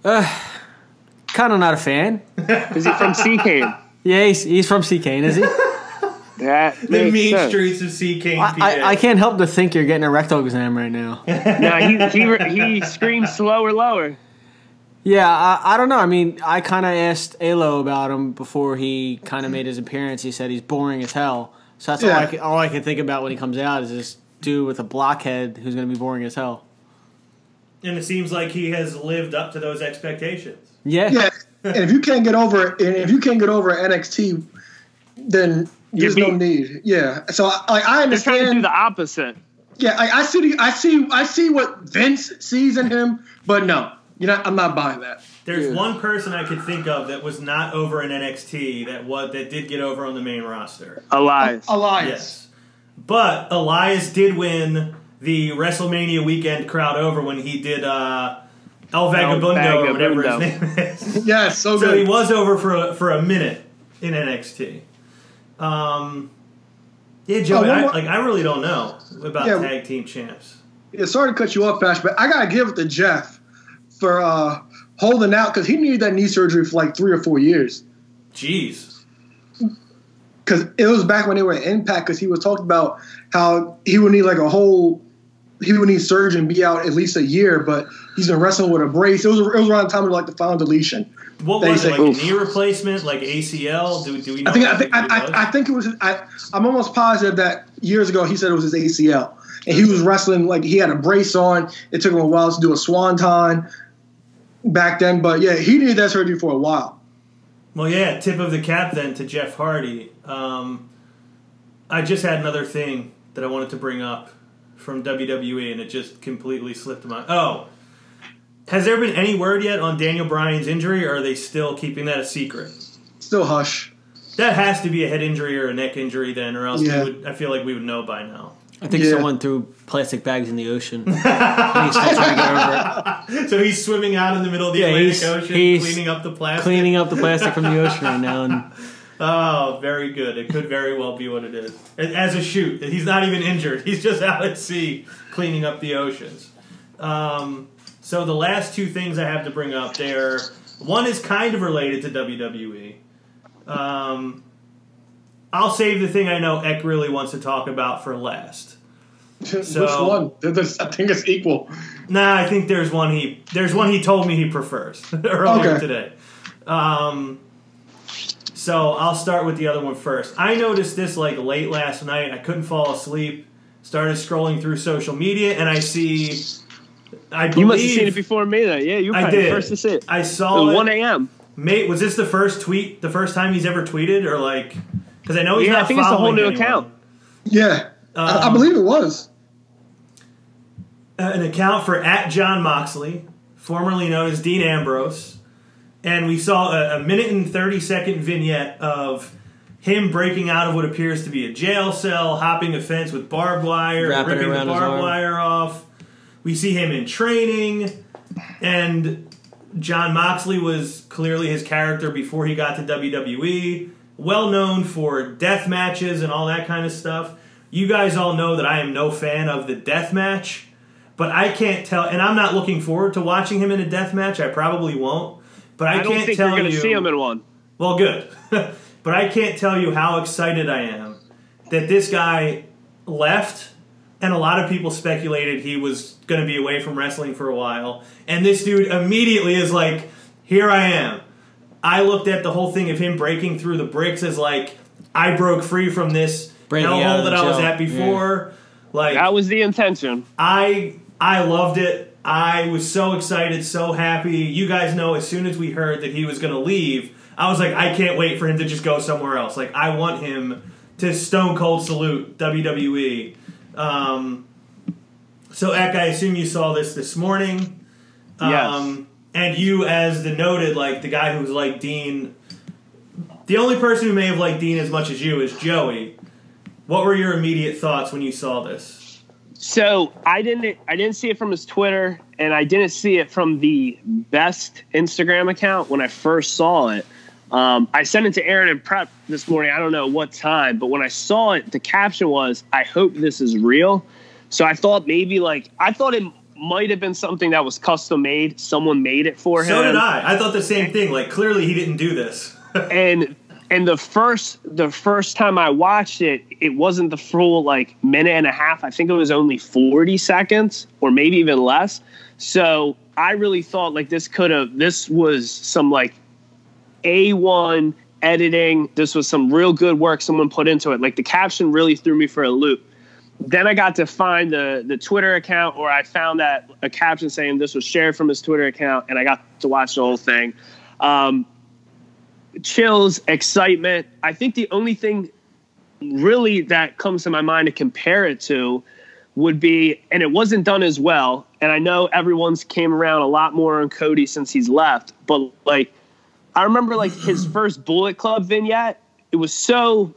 Uh, Kind of not a fan. Is he from CK? Yeah, he's, he's from CK, is he? That The makes mean sense. streets of CK. I, I, I can't help but think you're getting a rectal exam right now. No, he, he he screams slower, lower. Yeah, I, I don't know. I mean, I kind of asked Alo about him before he kind of made his appearance. He said he's boring as hell. So that's all, I can, all I can think about when he comes out is this dude with a blockhead who's going to be boring as hell. and it seems like he has lived up to those expectations. Yeah. yeah. And if you can't get over, and if you can't get over NXT, then there's no need. Yeah. So, like, I They're trying to do understand. the opposite. Yeah, I, I see. The, I see. I see what Vince sees in him, but no, you know, I'm not buying that. There's one person I could think of that was not over in NXT that was that did get over on the main roster. Elias. Elias. Yes, but Elias did win the WrestleMania weekend crowd over when he did uh, El Vagabundo or whatever his name is. Yes. So, so good. he was over for a, for a minute in NXT. Um, yeah, Joey, Oh, one I, like I really don't know about Yeah. tag team champs. Yeah, sorry to cut you off, Bash, but I gotta give it to Jeff for uh, holding out because he needed that knee surgery for like three or four years. Jeez. Because it was back when they were at Impact. Because he was talking about how he would need like a whole, he would need surgery and be out at least a year. But he's been wrestling with a brace. It was it was around the time of like the final deletion. What was it? Like a knee replacement, like ACL? Do, do we know? I think I think I, it was? I, I think it was I, I'm almost positive that years ago he said it was his ACL and he was wrestling like he had a brace on. It took him a while to do a swanton back then, but yeah, he needed that surgery for a while. Well, yeah, tip of the cap then to Jeff Hardy. Um, I just had another thing that I wanted to bring up from WWE, and it just completely slipped my. Oh, has there been any word yet on Daniel Bryan's injury, or are they still keeping that a secret? Still hush. That has to be a head injury or a neck injury then, or else Yeah. we would, I feel like we would know by now. I think Yeah. someone threw plastic bags in the ocean. and he's still trying to get over it. So he's swimming out in the middle of the Yeah, Atlantic he's- Ocean, he's cleaning up the plastic. Cleaning up the plastic from the ocean right now. And Oh, very good. It could very well be what it is. As a shoot, he's not even injured. He's just out at sea cleaning up the oceans. Um, so the last two things I have to bring up there, one is kind of related to WWE. Um, I'll save the thing I know Eck really wants to talk about for last. Which one? There's- I think it's equal. Nah, I think there's one he there's one he told me he prefers earlier Okay. today. Um, so I'll start with the other one first. I noticed this like late last night. I couldn't fall asleep. Started scrolling through social media and I see. I believe You must have seen it before me, then. Yeah, you were I the did. first to see it. I It saw was it. 1 a.m. Mate, was this the first tweet? The first time he's ever tweeted, or like? Because I know he's Yeah, not. I think it's a whole following new anyone. account. Yeah, I, I Um, believe it was. an account for at Jon Moxley, formerly known as Dean Ambrose, and we saw a, a minute and thirty second vignette of him breaking out of what appears to be a jail cell, hopping a fence with barbed wire, Wrapping ripping the around his barbed arm. wire off. We see him in training, and Jon Moxley was clearly his character before he got to WWE. Well known for death matches and all that kind of stuff. You guys all know that I am no fan of the death match, but I can't tell, and I'm not looking forward to watching him in a death match. I probably won't, but I, I, don't can't think tell you're going you. to see him in one. Well, good. but I can't tell you how excited I am that this guy left, and a lot of people speculated he was going to be away from wrestling for a while. And this dude immediately is like, Here I am. I looked at the whole thing of him breaking through the bricks as like, I broke free from this Breaking hellhole that I was at before. Like, That was the intention. I I loved it. I was so excited, so happy. You guys know as soon as we heard that he was going to leave, I was like, I can't wait for him to just go somewhere else. Like I want him to Stone Cold salute WWE. Um, so Eck, I assume you saw this this morning. Yes. And you, as the noted, like the guy who's like Dean, the only person who may have liked Dean as much as you is Joey. What were your immediate thoughts when you saw this? So I didn't I didn't see it from his Twitter and I didn't see it from the best Instagram account when I first saw it. Um, I sent it to Aaron and prep this morning. I don't know what time, but when I saw it, the caption was, "I hope this is real." So I thought maybe like I thought it might have been something that was custom made. Someone made it for him. So did I. I thought the same thing. Like clearly he didn't do this. and and the first the first time I watched it, it wasn't the full like minute and a half. I think it was only forty seconds, or maybe even less. So I really thought like this could have this was some like a one editing. This was some real good work someone put into it. Like the caption really threw me for a loop. Then I got to find the the Twitter account, or I found that a caption saying this was shared from his Twitter account, and I got to watch the whole thing. Um, chills, excitement. I think the only thing really that comes to my mind to compare it to would be, and it wasn't done as well. And I know everyone's came around a lot more on Cody since he's left, but like, I remember like his first Bullet Club vignette. It was so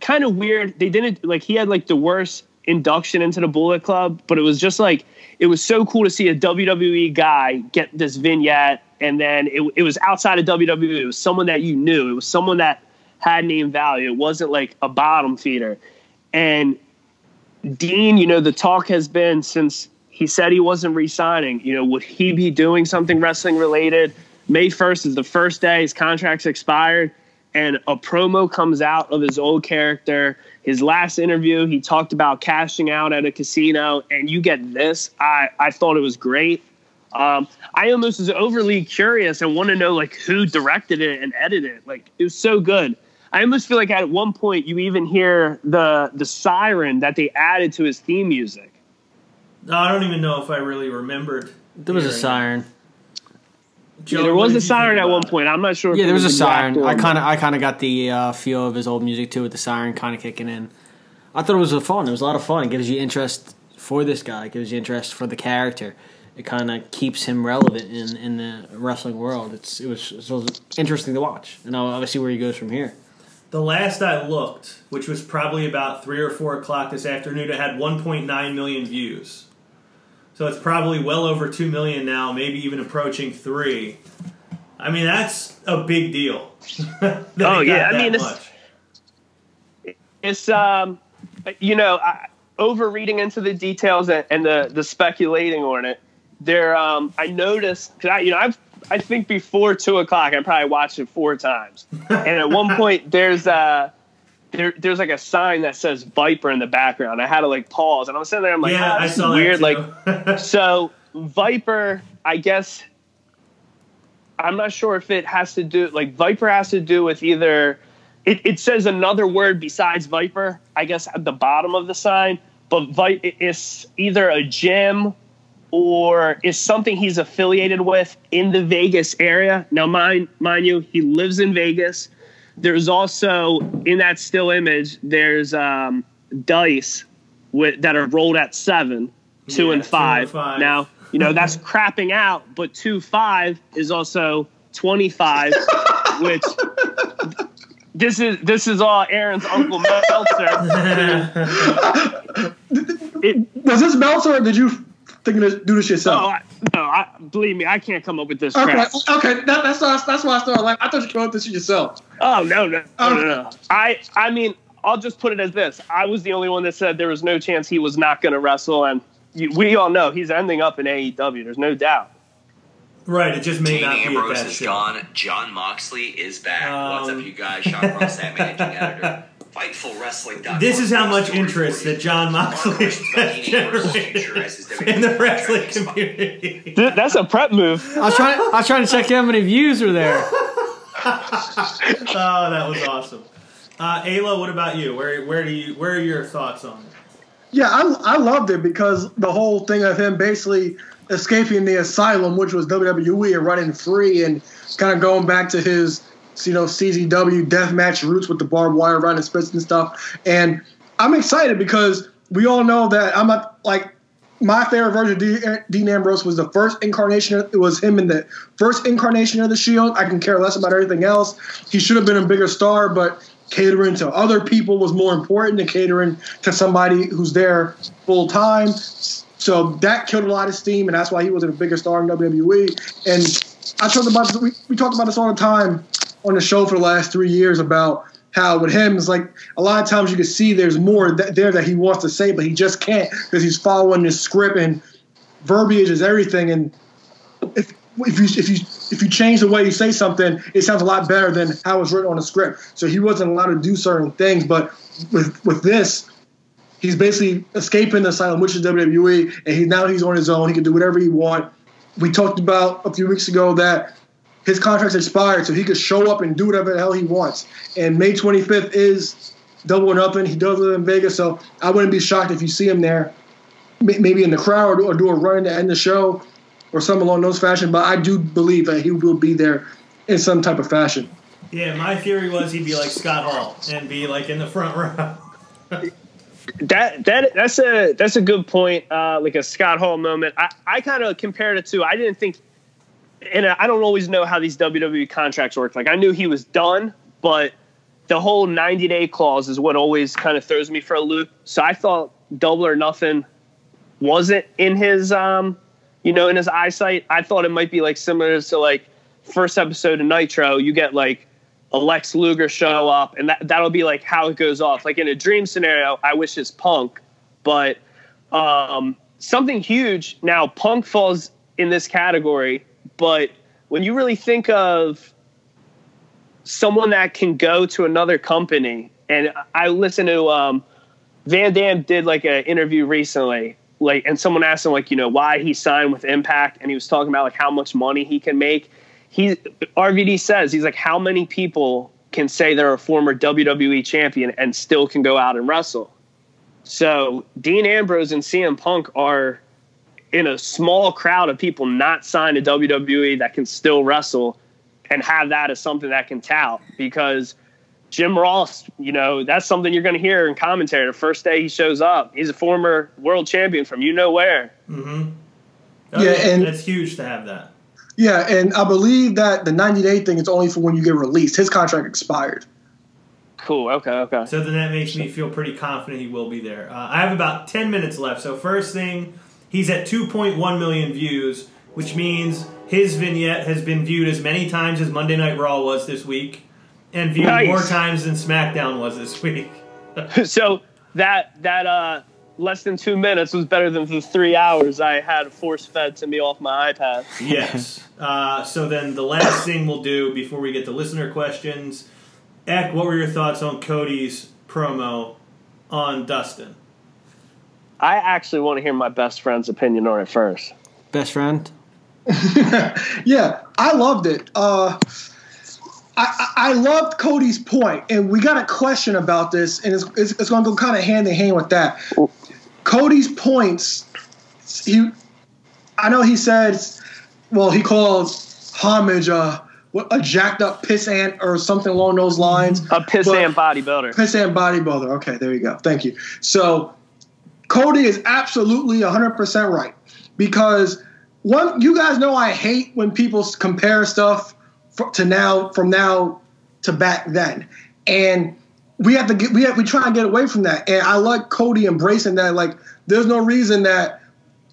kind of weird. They didn't like he had like the worst induction into the Bullet Club, but it was just like it was so cool to see a WWE guy get this vignette, and then it, it was outside of WWE. It was someone that you knew. It was someone that had name value. It wasn't like a bottom feeder. And Dean, you know, the talk has been since he said he wasn't re-signing. You know, would he be doing something wrestling related? May first is the first day his contract's expired and a promo comes out of his old character. His last interview, he talked about cashing out at a casino, and you get this. I, I thought it was great. Um, I almost was overly curious and want to know like who directed it and edited it. Like it was so good. I almost feel like at one point you even hear the the siren that they added to his theme music. No, I don't even know if I really remembered. There was a hearing it. siren. Joe, there was a siren at one it? point. I'm not sure. Yeah, it there was a the siren. I kind of, I kind of got the uh, feel of his old music too, with the siren kind of kicking in. I thought it was a fun. It was a lot of fun. It gives you interest for this guy. It gives you interest for the character. It kind of keeps him relevant in, in the wrestling world. It's it was, it was interesting to watch, and I'll obviously where he goes from here. The last I looked, which was probably about three or four o'clock this afternoon, it had 1.9 million views. So it's probably well over two million now, maybe even approaching three. I mean, that's a big deal. Oh, yeah, I mean, it's- much. it's um you know I, over reading into the details and, and the the speculating on it there um i noticed because i you know i've i think before two o'clock i probably watched it four times and at one point there's uh there, there's like a sign that says Viper in the background. I had to like pause, and I'm sitting there. I'm like, yeah, ah, I saw weird. Like, so Viper, I guess I'm not sure if it has to do like Viper has to do with either it, it says another word besides Viper, I guess at the bottom of the sign, but Vi- it's either a gym or is something he's affiliated with in the Vegas area. Now mind mind you, he lives in Vegas. There's also in that still image, there's um, dice with, that are rolled at seven two Yeah, and two five. and five. Now, you know, that's crapping out, but two five is also 25, which this is this is all Aaron's Uncle Meltzer. it, Was this Meltzer or did you think of this, do this yourself? oh, I, no, I, believe me, I can't come up with this okay, crap. okay, that, that's that's that's why I started. Like, I thought you came up with this yourself. Oh no, no, no, no, no. I, I mean, I'll just put it as this: I was the only one that said there was no chance he was not going to wrestle, and you, we all know he's ending up in AEW. There's no doubt. Right, it just may Dean not be at Ambrose that is show. gone. Jon Moxley is back. What's Um, up, you guys? Sean Ross, managing editor. FightfulWrestling.com. This is how much interest that Jon Moxley has Dean Ambrose's future generated in the wrestling community. Th- That's a prep move. I was trying. I was trying to check how many views are there. Oh, that was awesome. Uh, Ayla, what about you? Where where do you where are your thoughts on it? Yeah, I, I loved it because the whole thing of him basically escaping the asylum, which was WWE, and running free, and kind of going back to his you know CZW deathmatch roots with the barbed wire around his fist and stuff. And I'm excited because we all know that I'm not like my favorite version of Dean- Ambrose was the first incarnation. It was him in the first incarnation of the Shield. I can care less about everything else. He should have been a bigger star, but catering to other people was more important than catering to somebody who's there full time. So that killed a lot of steam, and that's why he wasn't a bigger star in WWE. And I talked about we, we talked about this all the time on the show for the last three years about how with him it's like a lot of times you can see there's more th- there that he wants to say, but he just can't because he's following this script and verbiage is everything. And if if you if you if you change the way you say something, it sounds a lot better than how it's written on the script. So he wasn't allowed to do certain things, but with with this, he's basically escaping the asylum, which is WWE, and he now he's on his own. He can do whatever he want. We talked about a few weeks ago that his contract's expired, so he could show up and do whatever the hell he wants. And May 25th is double or nothing. He does live in Vegas, so I wouldn't be shocked if you see him there, maybe in the crowd or do a run to end the show or something along those fashion. But I do believe that he will be there in some type of fashion. Yeah, my theory was he'd be like Scott Hall and be like in the front row. That that that's a that's a good point. Uh, like a Scott Hall moment. I, I kind of compared it to. I didn't think, and I don't always know how these WWE contracts work. Like I knew he was done, but the whole 90 day clause is what always kind of throws me for a loop. So I thought double or nothing wasn't in his um, you know, in his eyesight. I thought it might be like similar to like first episode of Nitro. You get like a Lex Luger show up, and that that'll be like how it goes off. Like in a dream scenario, I wish it's Punk, but um, something huge. Now Punk falls in this category, but when you really think of someone that can go to another company, and I listened to um, Van Dam did like an interview recently, like, and someone asked him like, you know, why he signed with Impact, and he was talking about like how much money he can make. He RVD says he's like, how many people can say they're a former WWE champion and still can go out and wrestle? So Dean Ambrose and CM Punk are in a small crowd of people not signed to WWE that can still wrestle and have that as something that can tout because Jim Ross, you know, that's something you're going to hear in commentary. The first day he shows up, he's a former world champion from you know where. Oh, Yeah, and- it's huge to have that. Yeah, and I believe that the 90 day thing is only for when you get released. His contract expired. Cool. Okay. Okay. So then that makes me feel pretty confident he will be there. Uh, I have about 10 minutes left. So, first thing, he's at 2.1 million views, which means his vignette has been viewed as many times as Monday Night Raw was this week and viewed Nice. more times than SmackDown was this week. so that that uh less than two minutes was better than the three hours I had force fed to me off my iPad. yes. Uh, so then the last thing we'll do before we get to listener questions, Eck, what were your thoughts on Cody's promo on Dustin? I actually want to hear my best friend's opinion on it first. Best friend. Yeah, I loved it. Uh, I, I I loved Cody's point, and we got a question about this, and it's, it's, it's going to go kind of hand in hand with that. Cody's points, he, I know he says, well, he calls homage a, a jacked up piss ant or something along those lines. A pissant bodybuilder. Pissant bodybuilder. Okay, there you go. Thank you. So Cody is absolutely 100% right because one, you guys know I hate when people compare stuff to now from now to back then, and we have to get we have we try and get away from that. And I like Cody embracing that. Like, there's no reason that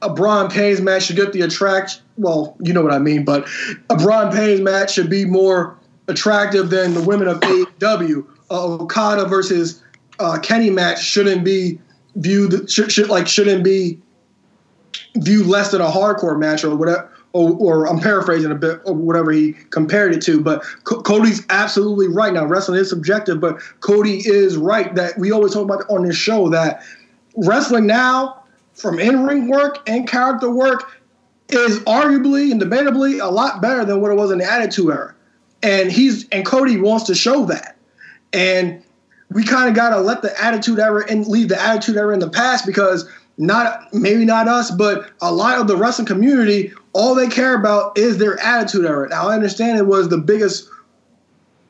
a Braun Paynes match should get the attract. Well, you know what I mean, but a Braun Paynes match should be more attractive than the women of AEW. Okada versus uh, Kenny match shouldn't be viewed should, should like shouldn't be viewed less than a hardcore match or whatever. Or, or I'm paraphrasing a bit, or whatever he compared it to. But Co- Cody's absolutely right. Now wrestling is subjective, but Cody is right that we always talk about on this show that wrestling now, from in-ring work and character work, is arguably and debatably a lot better than what it was in the Attitude Era. And he's and Cody wants to show that. And we kind of got to let the attitude era and leave the attitude era in the past because not maybe not us, but a lot of the wrestling community, all they care about is their attitude era. Now I understand it was the biggest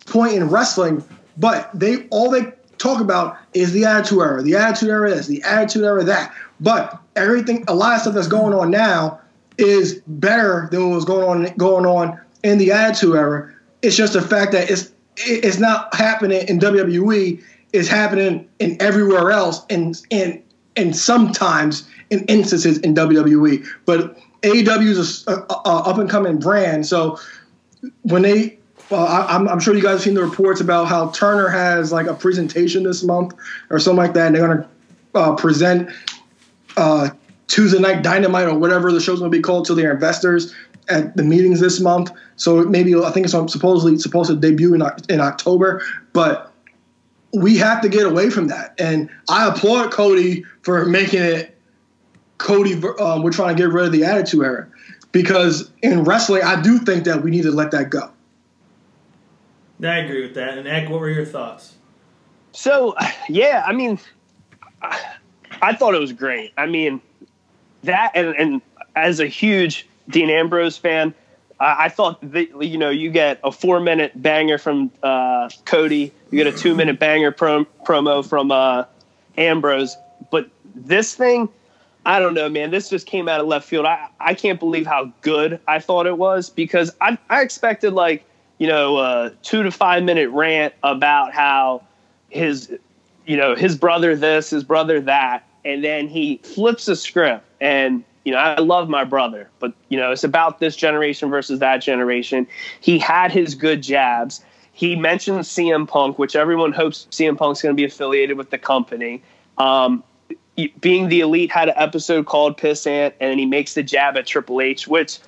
point in wrestling, but they all they talk about is the attitude era, the attitude era this, the attitude era that. But everything, a lot of stuff that's going on now is better than what was going on going on in the attitude era. It's just the fact that it's it's not happening in WWE. It's happening in everywhere else, and and and sometimes in instances in WWE. But AEW is a, a, a up and coming brand, so when they well, I, I'm, I'm sure you guys have seen the reports about how Turner has like a presentation this month or something like that, and they're going to uh, present uh, Tuesday Night Dynamite or whatever the show's going to be called to their investors at the meetings this month. So maybe I think it's supposedly supposed to debut in, in October, but we have to get away from that. And I applaud Cody for making it Cody. Um, we're trying to get rid of the Attitude Era because in wrestling, I do think that we need to let that go. I agree with that. And Eck, what were your thoughts? So, yeah, I mean, I, I thought it was great. I mean, that and, and as a huge Dean Ambrose fan, I, I thought that you know you get a four minute banger from uh, Cody, you get a two minute banger prom, promo from uh, Ambrose, but this thing. I don't know, man. This just came out of left field. I, I can't believe how good I thought it was because I, I expected like you know a two to five minute rant about how his you know his brother this his brother that and then he flips the script and you know i love my brother but you know it's about this generation versus that generation he had his good jabs he mentioned cm punk which everyone hopes cm punk's going to be affiliated with the company um, being the elite had an episode called pissant and he makes the jab at triple h which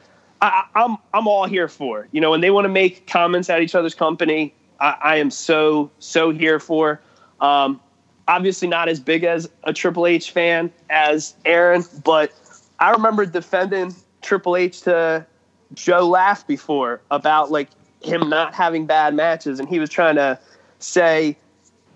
I, I'm I'm all here for. You know, when they want to make comments at each other's company, I, I am so so here for. Um, obviously, not as big as a Triple H fan as Aaron, but I remember defending Triple H to Joe Laugh before about like him not having bad matches, and he was trying to say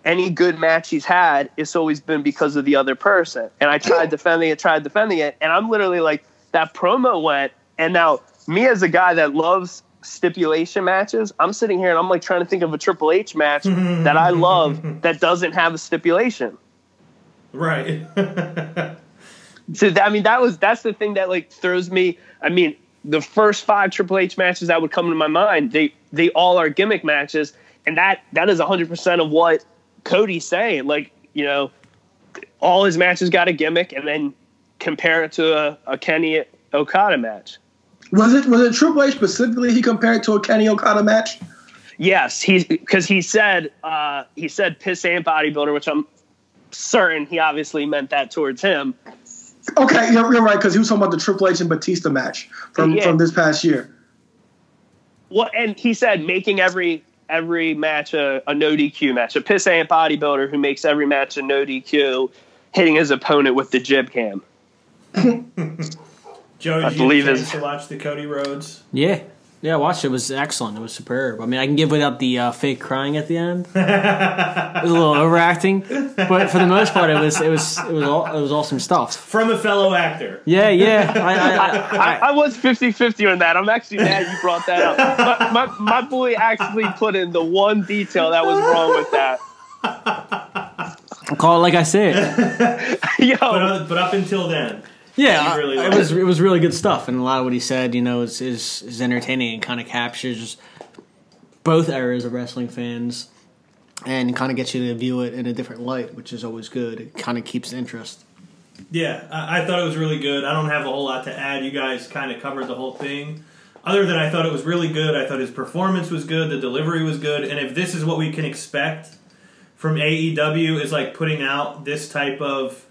any good match he's had, it's always been because of the other person. And I tried defending it, tried defending it, and I'm literally like that promo went, and now me as a guy that loves stipulation matches, I'm sitting here and I'm like trying to think of a Triple H match that I love that doesn't have a stipulation. Right. So that, I mean, that was that's the thing that like throws me. I mean, the first five Triple H matches that would come to my mind, they they all are gimmick matches, and that that is 100 percent of what Cody's saying. Like you know, all his matches got a gimmick, and then compare it to a, a Kenny Okada match. Was it was it Triple H specifically he compared it to a Kenny Okada match? Yes, he because he said uh, he said piss and bodybuilder, which I'm certain he obviously meant that towards him. Okay, you're, you're right because he was talking about the Triple H and Batista match from Yeah. from this past year. Well, and he said making every every match a, a no DQ match, a piss and bodybuilder who makes every match a no DQ, hitting his opponent with the jib cam. Joe, I you believe get a to watch the Cody Rhodes? Yeah. Yeah, I watched it. It was excellent. It was superb. I mean, I can give without the uh, fake crying at the end. it was a little overacting, but for the most part, it was it was it was all it was awesome stuff. From a fellow actor. Yeah, yeah. I, I, I, I, I was 50-50 on that. I'm actually mad you brought that up. My, my, my boy actually put in the one detail that was wrong with that. Call it like I said. Yo, But, uh, but up until then, Yeah, really it was it was really good stuff, and a lot of what he said, you know, is is, is entertaining and kind of captures both eras of wrestling fans, and kind of gets you to view it in a different light, which is always good. It kind of keeps interest. yeah, I, I thought it was really good. I don't have a whole lot to add. You guys kind of covered the whole thing. Other than I thought it was really good. I thought his performance was good. The delivery was good. And if this is what we can expect from AEW is like putting out this type of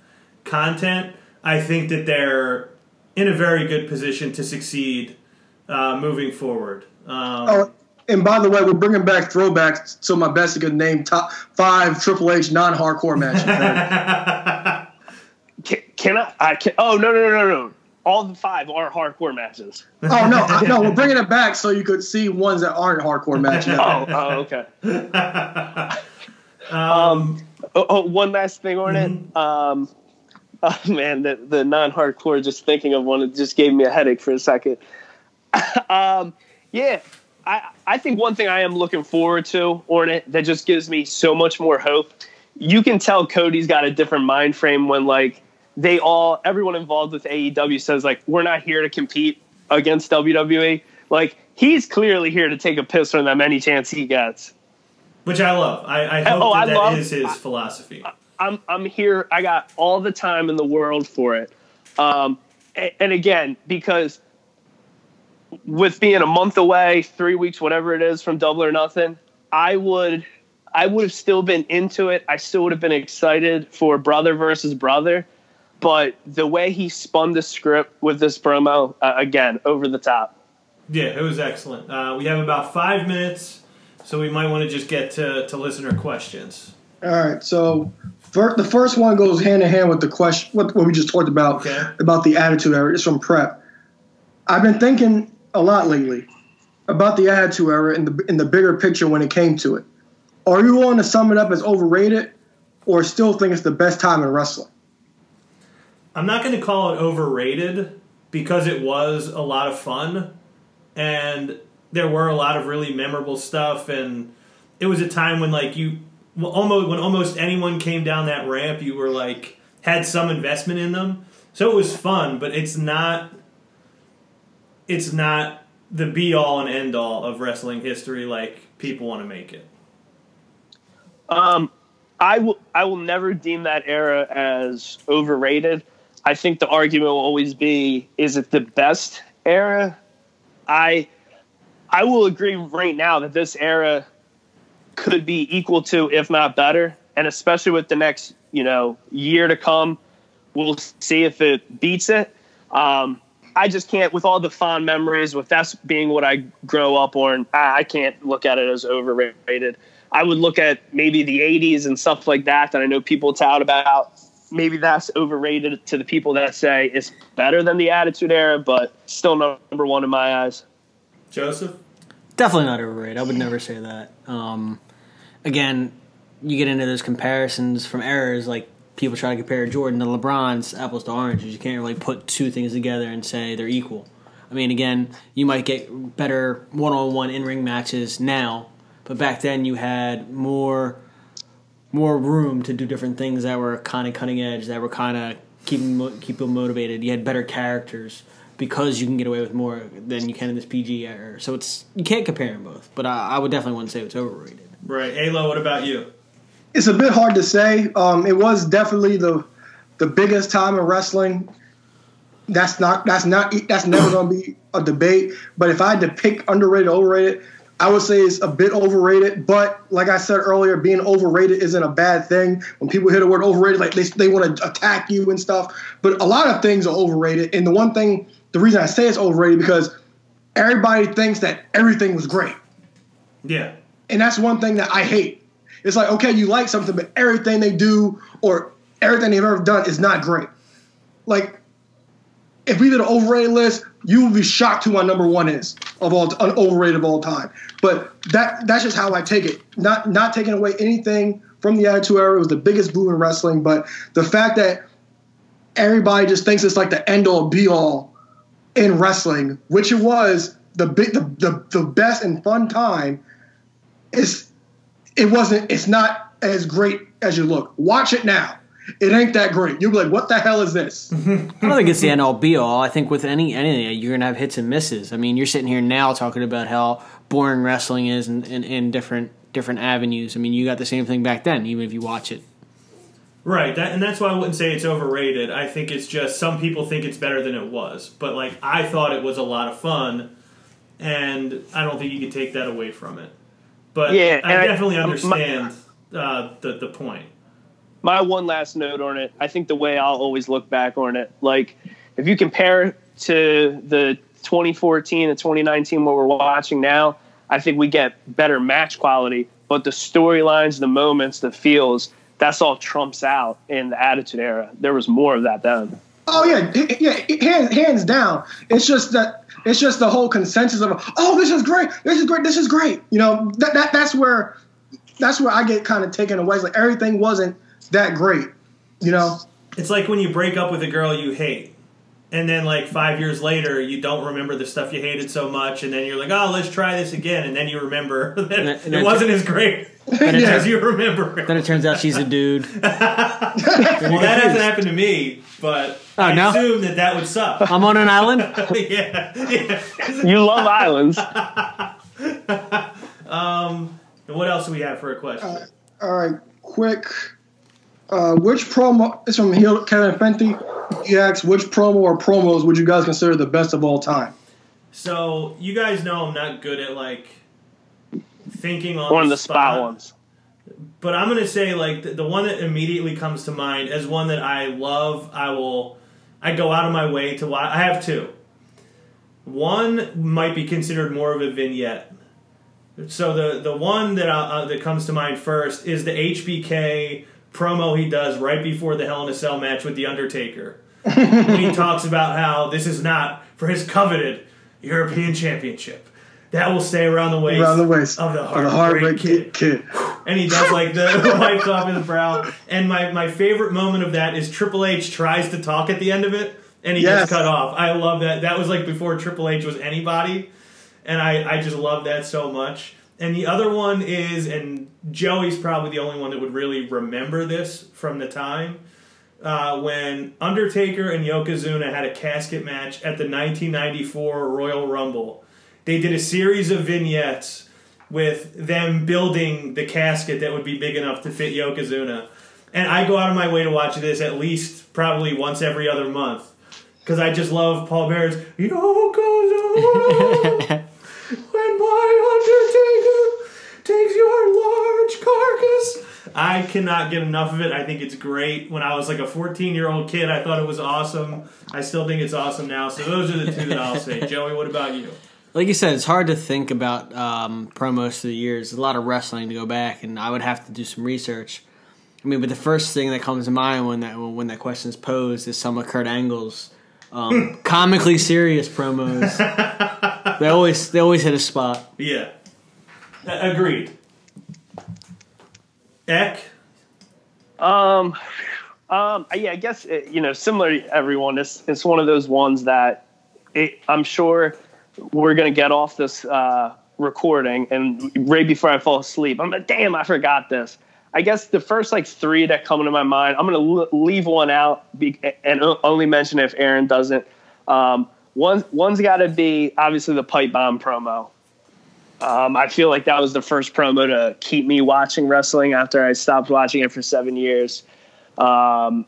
content, I think that they're in a very good position to succeed uh, moving forward. Um, Oh, and by the way, we're bringing back throwbacks, so my best could name top five Triple H non-hardcore matches. can, can I? I can, oh no no no no no! All the five are hardcore matches. oh no, I- no, we're bringing it back so you could see ones that aren't hardcore matches. Oh oh okay. um. Oh, oh, one last thing on it. Um. Oh man, the the non-hardcore. Just thinking of one, it just gave me a headache for a second. um. Yeah. I, I think one thing I am looking forward to, Ornit, that just gives me so much more hope. You can tell Cody's got a different mind frame when like they all everyone involved with AEW says like we're not here to compete against WWE. Like he's clearly here to take a piss from them any chance he gets. which I love. I, I hope Oh, that, I that love- is his philosophy. I'm I'm here. I got all the time in the world for it. Um, a- and again, because with being a month away, three weeks, whatever it is from Double or Nothing, I would I would have still been into it. I still would have been excited for brother versus brother. But the way he spun the script with this promo, uh, again, over the top. Yeah, it was excellent. Uh, we have about five minutes, so we might want to just get to, to listener questions. All right, so fir- the first one goes hand in hand with the question what, what we just talked about Okay. about the attitude era. It's from Prep. I've been thinking a lot lately about the attitude era in the in the bigger picture when it came to it. Are you willing to sum it up as overrated, or still think it's the best time in wrestling? I'm not going to call it overrated because it was a lot of fun and there were a lot of really memorable stuff and it was a time when like you almost when almost anyone came down that ramp you were like had some investment in them. So it was fun, but it's not it's not the be all and end all of wrestling history like people want to make it. Um, I will. I will never deem that era as overrated. I think the argument will always be: is it the best era? I, I will agree right now that this era could be equal to, if not better, and especially with the next, you know, year to come, we'll see if it beats it. Um, I just can't, with all the fond memories, with that's being what I grow up on, I, I can't look at it as overrated. I would look at maybe the 80s and stuff like that that I know people tout about. Maybe that's overrated to the people that say it's better than the Attitude Era, but still number one in my eyes. Joseph? Definitely not overrated. I would never say that. Um, again, you get into those comparisons from errors. like people try to compare Jordan to LeBron's apples to oranges. You can't really put two things together and say they're equal. I mean, again, you might get better one-on-one in-ring matches now, but back then you had more more room to do different things that were kind of cutting edge, that were kind of keeping keep people motivated. You had better characters because you can get away with more than you can in this PG era. So it's you can't compare them both, but I, I would definitely want to say it's overrated. Right. Alo, what about you? It's a bit hard to say. Um, it was definitely the the biggest time in wrestling. That's not that's not that's never going to be a debate. But if I had to pick underrated, overrated, I would say it's a bit overrated. But like I said earlier, being overrated isn't a bad thing. When people hear the word overrated, like they they want to attack you and stuff. But a lot of things are overrated. And the one thing, the reason I say it's overrated because everybody thinks that everything was great. Yeah. And that's one thing that I hate. It's like, okay, you like something, but everything they do or everything they've ever done is not great. Like, if we did an overrated list, you would be shocked who my number one is of all an overrated of all time. But that that's just how I take it. Not not taking away anything from the Attitude Era. It was the biggest boom in wrestling, but the fact that everybody just thinks it's like the end all be all in wrestling, which it was the big the, the, the best and fun time, is it wasn't it's not as great as you look. Watch it now. It ain't that great. You'll be like, what the hell is this? I don't think it's the end all be all. I think with any anything, you're gonna have hits and misses. I mean, you're sitting here now talking about how boring wrestling is in, in, in different different avenues. I mean, you got the same thing back then, even if you watch it. Right, that, and that's why I wouldn't say it's overrated. I think it's just some people think it's better than it was, but like I thought it was a lot of fun, and I don't think you could take that away from it. But Yeah, I and I- definitely my- understand uh, the the point. my one last note on it, I think the way I'll always look back on it, like if you compare to the 2014 and 2019 what we're watching now, I think we get better match quality, but the storylines, the moments, the feels, that's all trumps out in the Attitude Era. There was more of that then. Oh yeah, yeah, hands hands down. It's just that it's just the whole consensus of oh this is great, this is great, this is great. You know that, that that's where that's where I get kind of taken away. It's like everything wasn't that great. You know, It's like when you break up with a girl you hate, and then like five years later you don't remember the stuff you hated so much, and then you're like, oh, let's try this again, and then you remember that then- it then- wasn't as great Then it, Yeah. as you remember. then it turns out she's a dude. well, that hasn't happened to me, but Oh, I no? assume that that would suck. I'm on an island. yeah, yeah. You love Islands. What else do we have for a question? all right, quick. Uh, which promo? It's from Heel- Kevin Fenty. He asks, which promo or promos would you guys consider the best of all time? So you guys know I'm not good at like thinking on, One of the spot ones. but I'm gonna say like the, the one that immediately comes to mind as one that I love. I will, I go out of my way to watch. I have two. One might be considered more of a vignette. So the the one that uh, that comes to mind first is the HBK promo he does right before the Hell in a Cell match with the Undertaker. when he talks about how this is not for his coveted European Championship. That will stay around the waist, Around the waist of the Heartbreak Heartbreak Kid Kid. and he does like the wipes off his brow. And my, my favorite moment of that is Triple H tries to talk at the end of it, and he Yes. gets cut off. I love that. That was like before Triple H was anybody, and I, I just love that so much. And the other one is, and Joey's probably the only one that would really remember this from the time. Uh, when Undertaker and Yokozuna had a casket match at the 1994 Royal Rumble, they did a series of vignettes with them building the casket that would be big enough to fit Yokozuna. And I go out of my way to watch this at least probably once every other month because I just love Paul Bearer's Yokozuna. when my Undertaker takes your large carcass. I cannot get enough of it. I think it's great. When I was like a 14 year old kid, I thought it was awesome. I still think it's awesome now. So those are the two that I'll say. Joey, what about you? Like you said, it's hard to think about um, promos through the years. There's a lot of wrestling to go back, and I would have to do some research. I mean, but the first thing that comes to mind when that when that question is posed is some of Kurt Angle's um, comically serious promos. they always they always hit a spot. Yeah. A- agreed. Eck? Um, um, yeah, I guess uh, you know, similar to everyone, it's it's one of those ones that it, I'm sure we're gonna get off this uh, recording, and right before I fall asleep, I'm like, damn, I forgot this. I guess the first like three that come to my mind, I'm gonna l- leave one out be- and only mention if Aaron doesn't. Um, one one's got to be obviously the pipe bomb promo. Um, I feel like that was the first promo to keep me watching wrestling after I stopped watching it for seven years. Um,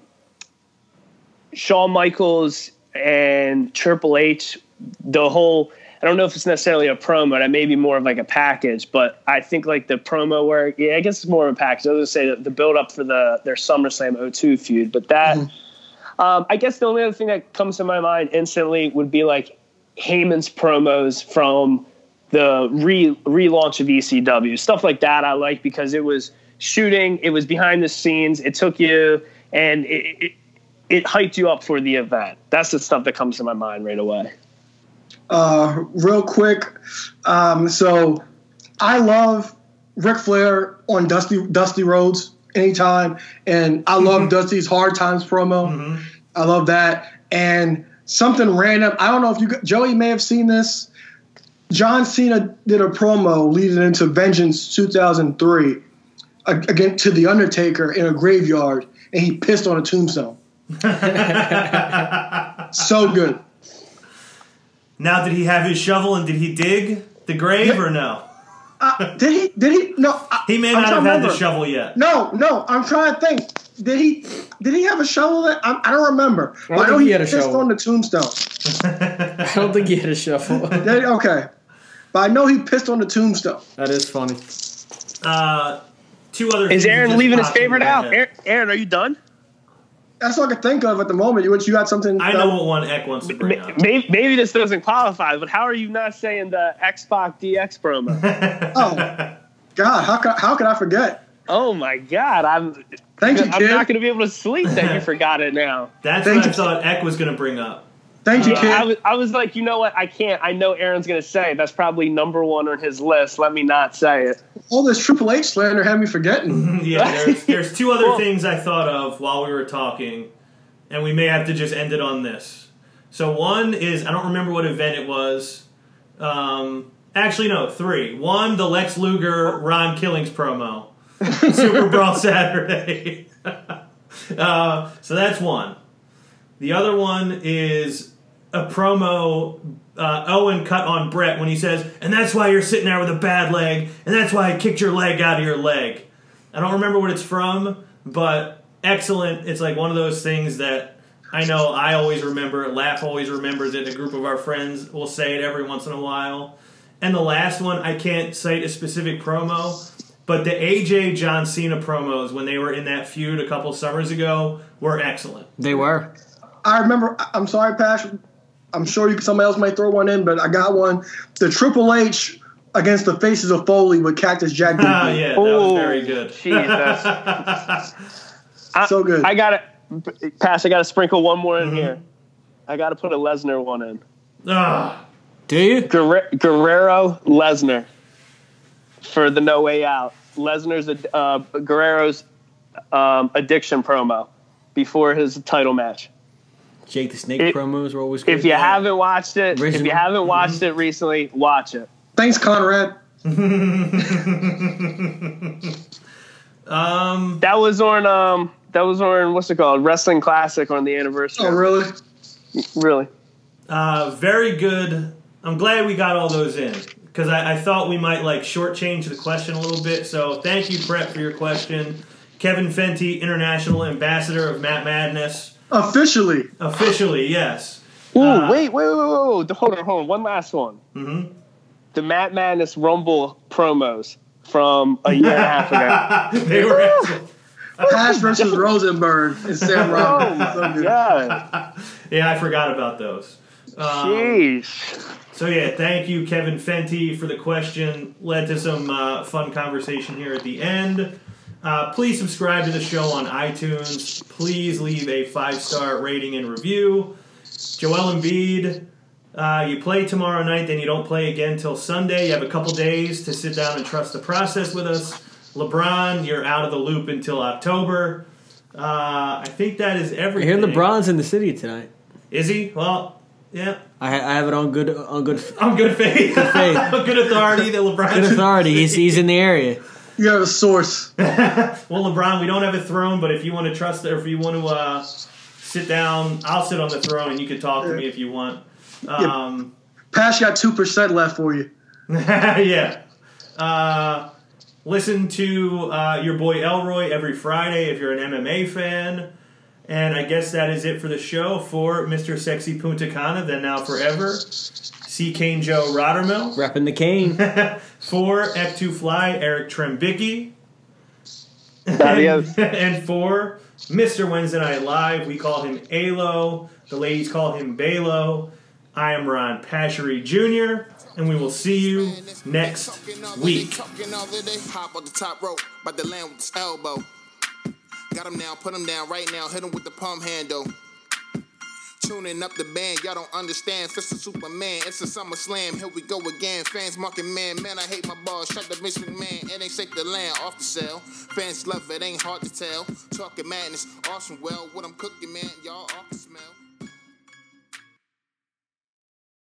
Shawn Michaels and Triple H, the whole. I don't know if it's necessarily a promo. That may be more of like a package, but I think like the promo where yeah, I guess it's more of a package. I was gonna say the, the build up for the their SummerSlam 02 feud, but that. Um, I guess the only other thing that comes to my mind instantly would be like Heyman's promos from the re relaunch of ECW, stuff like that. I like because it was shooting, it was behind the scenes, it took you and it, it, it hyped you up for the event. That's the stuff that comes to my mind right away. Uh, real quick, um, so I love Ric Flair on Dusty Dusty Rhodes anytime, and I love Dusty's Hard Times promo. I love that, and something random. I don't know if you Joey may have seen this. John Cena did a promo leading into Vengeance 2003, ag- again to the Undertaker in a graveyard, and he pissed on a tombstone. so good. Now, did he have his shovel and did he dig the grave or no? Uh, did he? Did he? No. I, He may I'm not have to had the shovel yet. No, no. I'm trying to think. Did he? Did he have a shovel? That I, I don't remember. I don't But I know think he, he had a pissed shovel. on the tombstone. I don't think he had a shovel. Did? Okay, but I know he pissed on the tombstone. that is funny. Uh, two other. Is Aaron leaving his popped favorite out? Aaron, Aaron, are you done? That's all I can think of at the moment. Which you had something? I know what one Eck wants to bring up. Maybe, maybe this doesn't qualify, but how are you not saying the Xbox DX promo? Oh, God! How could how could I forget? oh my God, I'm Thank you, I'm kid. not going to be able to sleep that you forgot it now. That's Thank what I thought Eck was going to bring up. Thank you, I was, I was like, you know what? I can't. I know Aaron's going to say that's probably number one on his list. Let me not say it. All this Triple H slander had me forgetting. Yeah, there's, there's two other Well- things I thought of while we were talking, and we may have to just end it on this. So one is I don't remember what event it was. Um, actually, no, three. One, the Lex Luger Ron Killings promo, Super Brawl Saturday. uh, so that's one. The other one is a promo uh, Owen cut on Brett when he says, "And that's why you're sitting there with a bad leg, and that's why I kicked your leg out of your leg." I don't remember what it's from, but excellent. It's like one of those things that I know I always remember. Laugh always remembers it. A group of our friends will say it every once in a while. And the last one, I can't cite a specific promo, but the AJ John Cena promos when they were in that feud a couple summers ago were excellent. They were. I remember. I'm sorry, Pash. I'm sure you, somebody else might throw one in, but I got one. The Triple H against the Faces of Foley with Cactus Jack. Ah, Dookie. yeah, that was Oh, very good. Jeez, that's, So good. I got to pass. I got to sprinkle one more in Mm-hmm. here. I got to put a Lesnar one in. Ah, Do you? Guerre- Guerrero Lesnar for the No Way Out. Lesnar's uh, Guerrero's um, addiction promo before his title match. Jake the Snake It- promos were always good. If you haven't watched it, if you haven't watched it recently, watch it. Thanks, Conrad. um, That was on um that was on what's it called Wrestling Classic on the anniversary. Oh, really? Really? uh, very good. I'm glad we got all those in because I, I thought we might like shortchange the question a little bit. So thank you, Brett, for your question. Kevin Fenty, International Ambassador of Matt Madness, Officially. officially, yes. Ooh, Uh, wait, wait, wait, wait, wait, hold on, hold on. One last one. Mhm. The Matt Madness Rumble promos from a year and a half ago. they were excellent. Pash versus Rosenberg and Sam Oh my So god! Yeah, I forgot about those. Um, Jeez. So yeah, thank you, Kevin Fenty, for the question. Led to some uh, fun conversation here at the end. Uh, please subscribe to the show on iTunes. Please leave a five star rating and review. Joel Embiid, uh, you play tomorrow night, then you don't play again till Sunday. You have a couple days to sit down and trust the process with us. LeBron, you're out of the loop until October. Uh, I think that is I everything. hear LeBron's in the city tonight. Is he? Well, yeah. I, I have it on good on good On good faith. Good faith. On good authority that LeBron. good authority. He's he's in the area. You have a source. Well, LeBron, we don't have a throne, but if you want to trust, or if you want to uh, sit down, I'll sit on the throne, and you can talk to me if you want. Um, Pash got 2% left for you. yeah. Uh, listen to uh, your boy Elroy every Friday if you're an MMA fan. And I guess that is it for the show for Mr. Sexy Punta Cana, then now forever. C. Kane Joe Rottermill. Repping the cane. For F2 Fly, Eric Trembicki. Adios. And, and for Mr. Wednesday Night Live, we call him Alo. The ladies call him Balo. I am Ron Pashery Jr., and we will see you next week. Talking all the day, hop on the top rope, by the land with his elbow. Got him down, put him down right now, hit him with the palm handle. Tuning up the band, y'all don't understand. Fist of Superman, it's a summer slam. Here we go again. Fans marking man, man, I hate my balls. Shut the Vince McMahon, it ain't safe the land off the cell. Fans love it, ain't hard to tell. Talking madness, awesome. Well, what I'm cooking, man, y'all off the smell.